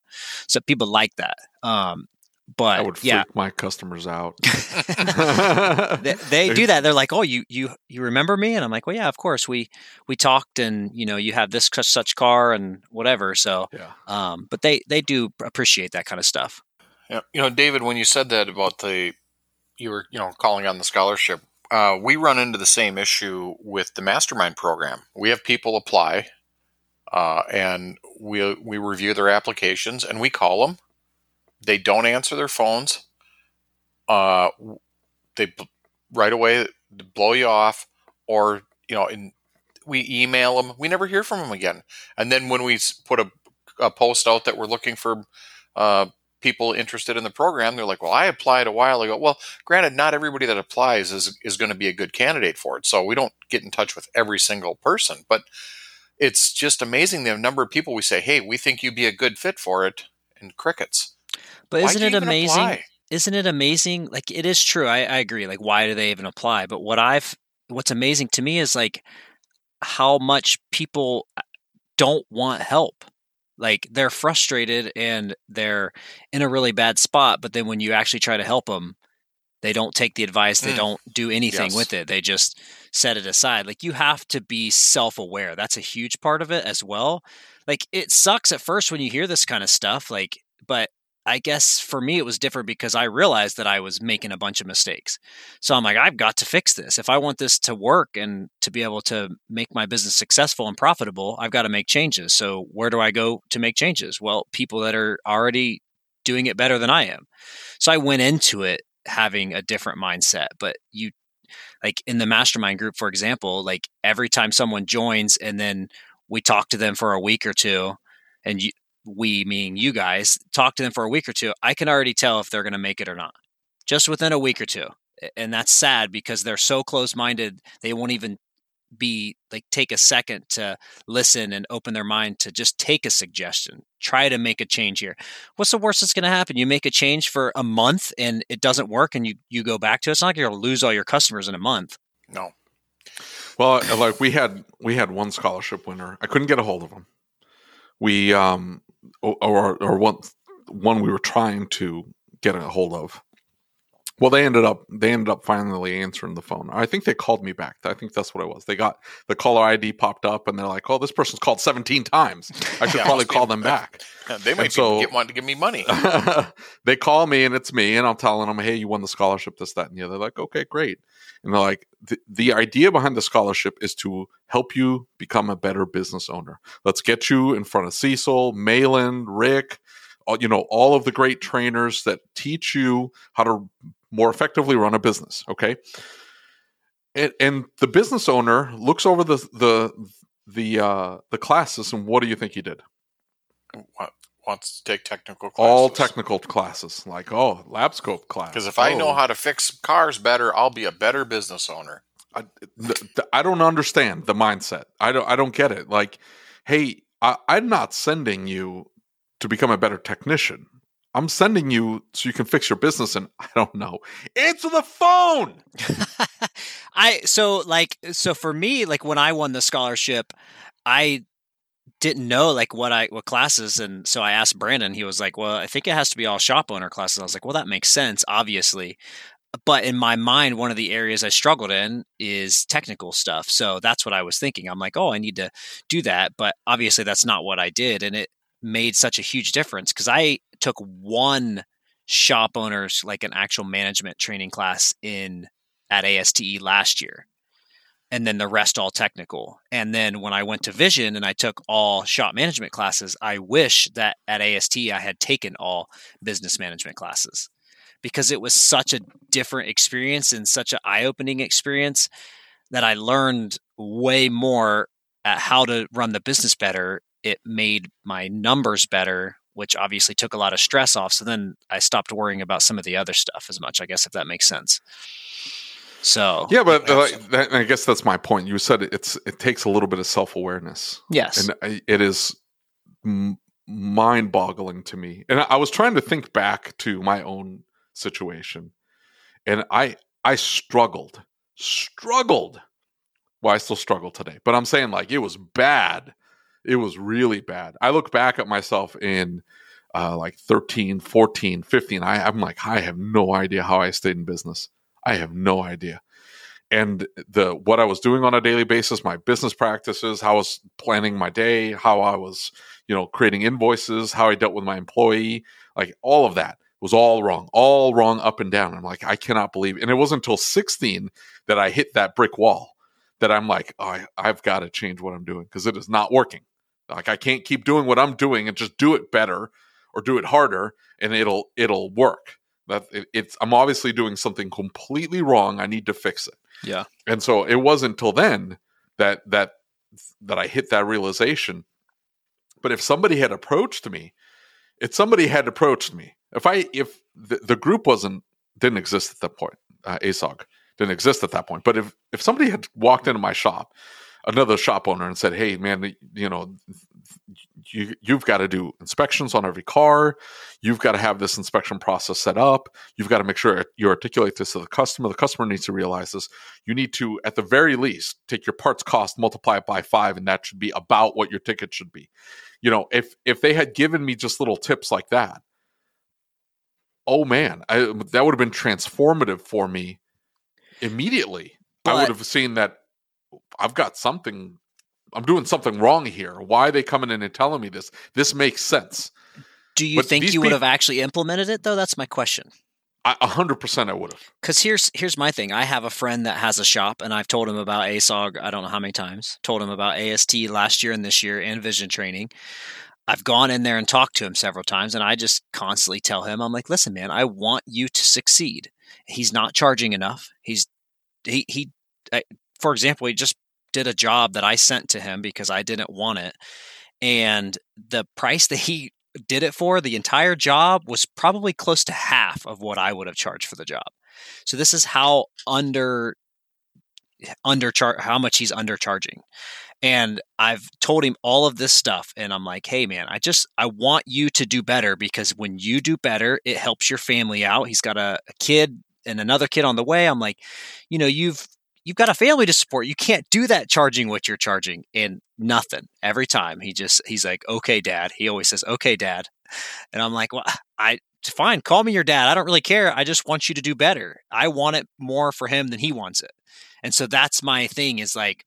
So people like that. Um, but I would freak yeah, my customers out. they, they do that. They're like, "Oh, you you you remember me?" And I'm like, "Well, yeah, of course. We we talked, and you know, you have this such car and whatever." So, Yeah. um, but they they do appreciate that kind of stuff. Yeah, you know, David, when you said that about the you were you know calling on the scholarship, uh, we run into the same issue with the mastermind program. We have people apply, uh, and we we review their applications and we call them. They don't answer their phones. Uh, they right away blow you off, or you know, and we email them. We never hear from them again. And then when we put a, a post out that we're looking for uh, people interested in the program, they're like, "Well, I applied a while ago." Well, granted, not everybody that applies is is going to be a good candidate for it, so we don't get in touch with every single person. But it's just amazing the number of people we say, "Hey, we think you'd be a good fit for it," and crickets. But Why'd isn't it amazing? apply? Isn't it amazing? Like it is true. I, I agree. Like why do they even apply? But what I've what's amazing to me is like how much people uh, don't want help. Like they're frustrated and they're in a really bad spot, but then when you actually try to help them, they don't take the advice, they Mm. don't do anything Yes. with it. They just set it aside. Like you have to be self-aware. That's a huge part of it as well. Like it sucks at first when you hear this kind of stuff, like but I guess for me it was different because I realized that I was making a bunch of mistakes. So I'm like, I've got to fix this. If I want this to work and to be able to make my business successful and profitable, I've got to make changes. So where do I go to make changes? Well, people that are already doing it better than I am. So I went into it having a different mindset. But you like in the mastermind group, for example, like every time someone joins and then we talk to them for a week or two and you, we meaning you guys talk to them for a week or two i can already tell if they're going to make it or not just within a week or two and that's sad because they're so close minded they won't even be like take a second to listen and open their mind to just take a suggestion try to make a change here what's the worst that's going to happen you make a change for a month and it doesn't work and you you go back to it it's not like you're going to lose all your customers in a month No, Well, uh, like we had we had one scholarship winner. I couldn't get a hold of him. We um or or, or one one we were trying to get a hold of. Well, they ended up they ended up finally answering the phone. I think they called me back. I think that's what it was. They got the caller ID popped up, and they're like, "Oh, this person's called 17 times. I should Yeah, probably call them back." they might so- be get, want to give me money. they call me and it's me and i'm telling them hey you won the scholarship this that and the other They're like okay great and they're like the, the idea behind the scholarship is to help you become a better business owner let's get you in front of cecil malin rick you know all of the great trainers that teach you how to more effectively run a business okay? And, and the business owner looks over the the the uh the classes and what do you think he did? Wa- Wants to take technical classes. all technical classes like oh lab scope class. Because if I know Oh, how to fix cars better, I'll be a better business owner. I, I don't understand the mindset. I don't i don't get it. Like hey I, i'm not sending you to become a better technician i'm sending you so you can fix your business and i don't know answer the phone I so like so for me like when I won the scholarship, I didn't know like what I what classes and so I asked Brandon he was like, "Well, I think it has to be all shop owner classes." I was like, "Well, that makes sense, obviously." But in my mind, one of the areas I struggled in is technical stuff. So that's what I was thinking. I'm like, "Oh, I need to do that." But obviously that's not what I did and it made such a huge difference cuz I took one shop owners like an actual management training class in at ASTE last year. And then the rest all technical. And then when I went to Vision and I took all shop management classes, I wish that at AST I had taken all business management classes because it was such a different experience and such an eye opening experience that I learned way more at how to run the business better. It made my numbers better which obviously took a lot of stress off. So then I stopped worrying about some of the other stuff as much, I guess, if that makes sense. So yeah, but that, I guess that's my point. You said it's it takes a little bit of self awareness. Yes, and it is mind boggling to me. And I was trying to think back to my own situation, and I I struggled, struggled. Well, I still struggle today, but I'm saying like it was bad. It was really bad. I look back at myself in uh, like 13, 14, 15. I, I'm like, I have no idea how I stayed in business. I have no idea. And the what I was doing on a daily basis, my business practices, how I was planning my day, how I was, you know, creating invoices, how I dealt with my employee, like all of that was all wrong, all wrong up and down. I'm like, I cannot believe. And it wasn't until 16 that I hit that brick wall that I'm like, oh, I, I've got to change what I'm doing because it is not working. Like I can't keep doing what I'm doing and just do it better or do it harder and it'll it'll work. That it, it's I'm obviously doing something completely wrong. I need to fix it. Yeah. And so it wasn't until then that that that I hit that realization. But if somebody had approached me, if somebody had approached me if I if the, the group wasn't didn't exist at that point, uh, ASOG didn't exist at that point. But if if somebody had walked into my shop, another shop owner, and said, "Hey, man, you know, you you've got to do inspections on every car. You've got to have this inspection process set up. You've got to make sure you articulate this to the customer. The customer needs to realize this. You need to, at the very least, take your parts cost, multiply it by five, and that should be about what your ticket should be." You know, if if they had given me just little tips like that oh man, I, that would have been transformative for me immediately. But, I would have seen that I've got something, I'm doing something wrong here. Why are they coming in and telling me this? This makes sense. Do you but think you people, would have actually implemented it though? That's my question. A hundred percent, I would have. Because here's here's my thing. I have a friend that has a shop, and I've told him about ASOG. I don't know how many times. Told him about AST last year and this year, and vision training. I've gone in there and talked to him several times, and I just constantly tell him, I'm like, listen, man, I want you to succeed. He's not charging enough. He's he he. I, for example, he just did a job that I sent to him because I didn't want it, and the price that he did it for the entire job was probably close to half of what I would have charged for the job. So this is how under underchar how much he's undercharging and I've told him all of this stuff and I'm like, "Hey man, I just I want you to do better because when you do better, it helps your family out. He's got a, a kid and another kid on the way. I'm like, you know, you've you've got a family to support. You can't do that charging what you're charging and nothing. Every time he just he's like, "Okay, dad." He always says, "Okay, dad." And I'm like, "Well, I fine, call me your dad. I don't really care. I just want you to do better. I want it more for him than he wants it." And so that's my thing is like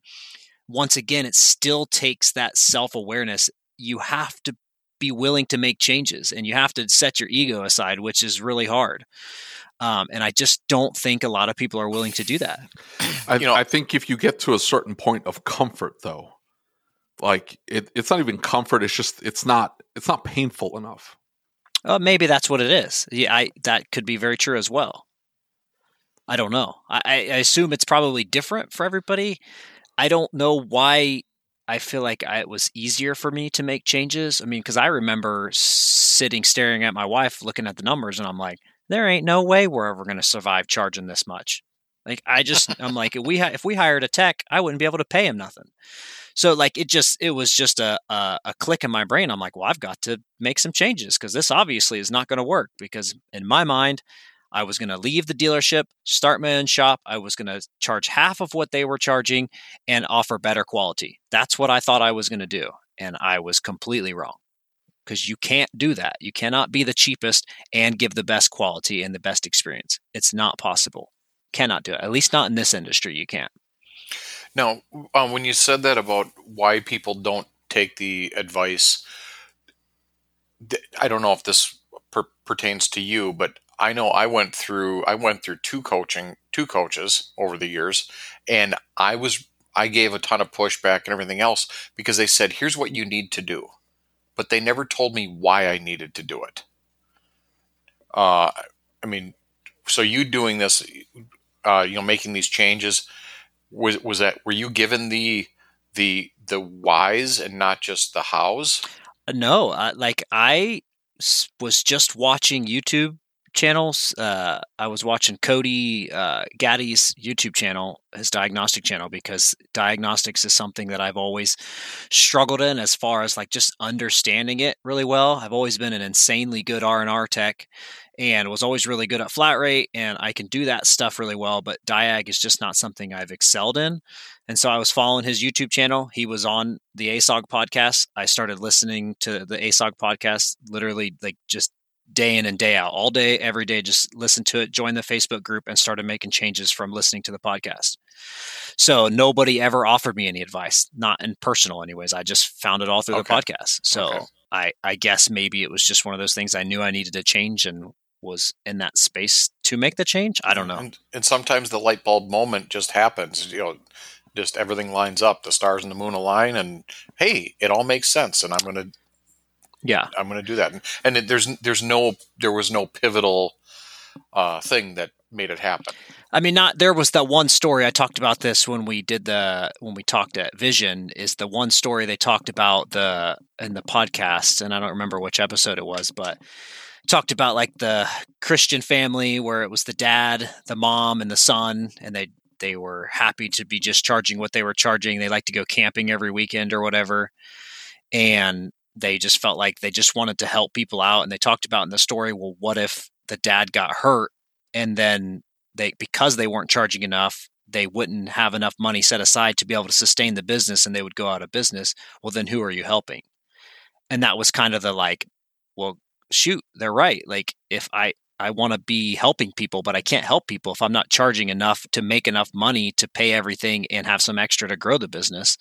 once again, it still takes that self awareness. You have to be willing to make changes and you have to set your ego aside, which is really hard. Um, and I just don't think a lot of people are willing to do that. I, you know, I think if you get to a certain point of comfort, though, like it, it's not even comfort. It's just it's not it's not painful enough. Uh, maybe that's what it is. Yeah, I that could be very true as well. I don't know. I, I assume it's probably different for everybody. I don't know why I feel like I, it was easier for me to make changes. I mean, because I remember sitting staring at my wife, looking at the numbers, and I'm like, there ain't no way we're ever going to survive charging this much. Like, I just, I'm like, if we if we hired a tech, I wouldn't be able to pay him nothing. So like it just it was just a, a, a click in my brain. I'm like, well, I've got to make some changes because this obviously is not going to work. Because in my mind, I was going to leave the dealership, start my own shop. I was going to charge half of what they were charging and offer better quality. That's what I thought I was going to do. And I was completely wrong because you can't do that. You cannot be the cheapest and give the best quality and the best experience. It's not possible. Cannot do it. At least not in this industry. You can't. Now, um, when you said that about why people don't take the advice, I don't know if this per- pertains to you, but I know I went through I went through two coaching two coaches over the years and I was I gave a ton of pushback and everything else because they said here's what you need to do but they never told me why I needed to do it. Uh, I mean, so you doing this, uh, you know, making these changes, was was that were you given the the the whys and not just the hows? No, uh, like I was just watching YouTube channels. Uh, I was watching Cody uh, Gaddy's YouTube channel, his diagnostic channel, because diagnostics is something that I've always struggled in as far as like just understanding it really well. I've always been an insanely good R and R tech, and was always really good at flat rate, and I can do that stuff really well. But diag is just not something I've excelled in. And so I was following his YouTube channel. He was on the ASOG podcast. I started listening to the ASOG podcast literally like just day in and day out, all day, every day, just listen to it, join the Facebook group, and started making changes from listening to the podcast. So nobody ever offered me any advice, not in personal, anyways. I just found it all through okay. the podcast. So okay. I, I guess maybe it was just one of those things I knew I needed to change and was in that space to make the change. I don't know. And, and sometimes the light bulb moment just happens. You know, just everything lines up, the stars and the moon align, and hey, it all makes sense. And I'm going to yeah, I'm going to do that. And, and there's there's no there was no pivotal uh, thing that made it happen. I mean, not there was that one story I talked about this when we did the when we talked at Vision is the one story they talked about the in the podcast, and I don't remember which episode it was, but talked about like the Christian family where it was the dad, the mom, and the son, and they they were happy to be just charging what they were charging. They like to go camping every weekend or whatever, and they just felt like they just wanted to help people out and they talked about in the story well what if the dad got hurt? And then they because they weren't charging enough they wouldn't have enough money set aside to be able to sustain the business and they would go out of business. Well then who are you helping? And that was kind of the like well shoot they're right. Like if i I want to be helping people, but I can't help people if I'm not charging enough to make enough money to pay everything and have some extra to grow the business.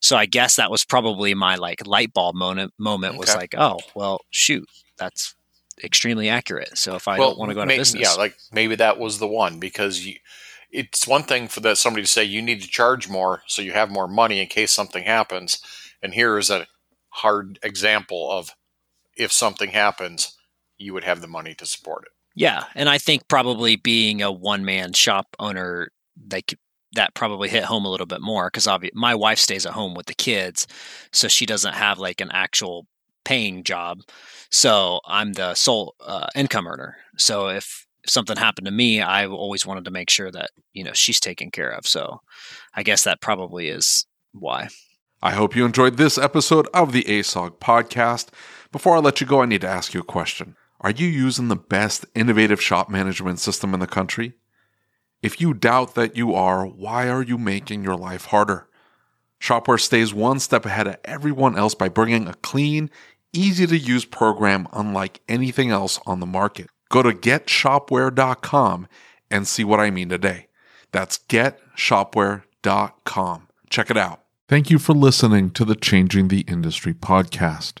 So I guess that was probably my like light bulb moment. Moment okay. was like, oh well, shoot, that's extremely accurate. So if I well, don't want to go into business, yeah, like maybe that was the one because you, it's one thing for that somebody to say you need to charge more so you have more money in case something happens, and here is a hard example of if something happens you would have the money to support it. Yeah, and I think probably being a one man shop owner, like that probably hit home a little bit more because obviously my wife stays at home with the kids, so she doesn't have like an actual paying job. So I'm the sole uh, income earner. So if something happened to me, I always wanted to make sure that you know she's taken care of. So I guess that probably is why. I hope you enjoyed this episode of the ASOG podcast. Before I let you go, I need to ask you a question. Are you using the best innovative shop management system in the country? If you doubt that you are, why are you making your life harder? Shopware stays one step ahead of everyone else by bringing a clean, easy to use program unlike anything else on the market. Go to getshopware.com and see what I mean today. That's getshopware.com. Check it out. Thank you for listening to the Changing the Industry podcast.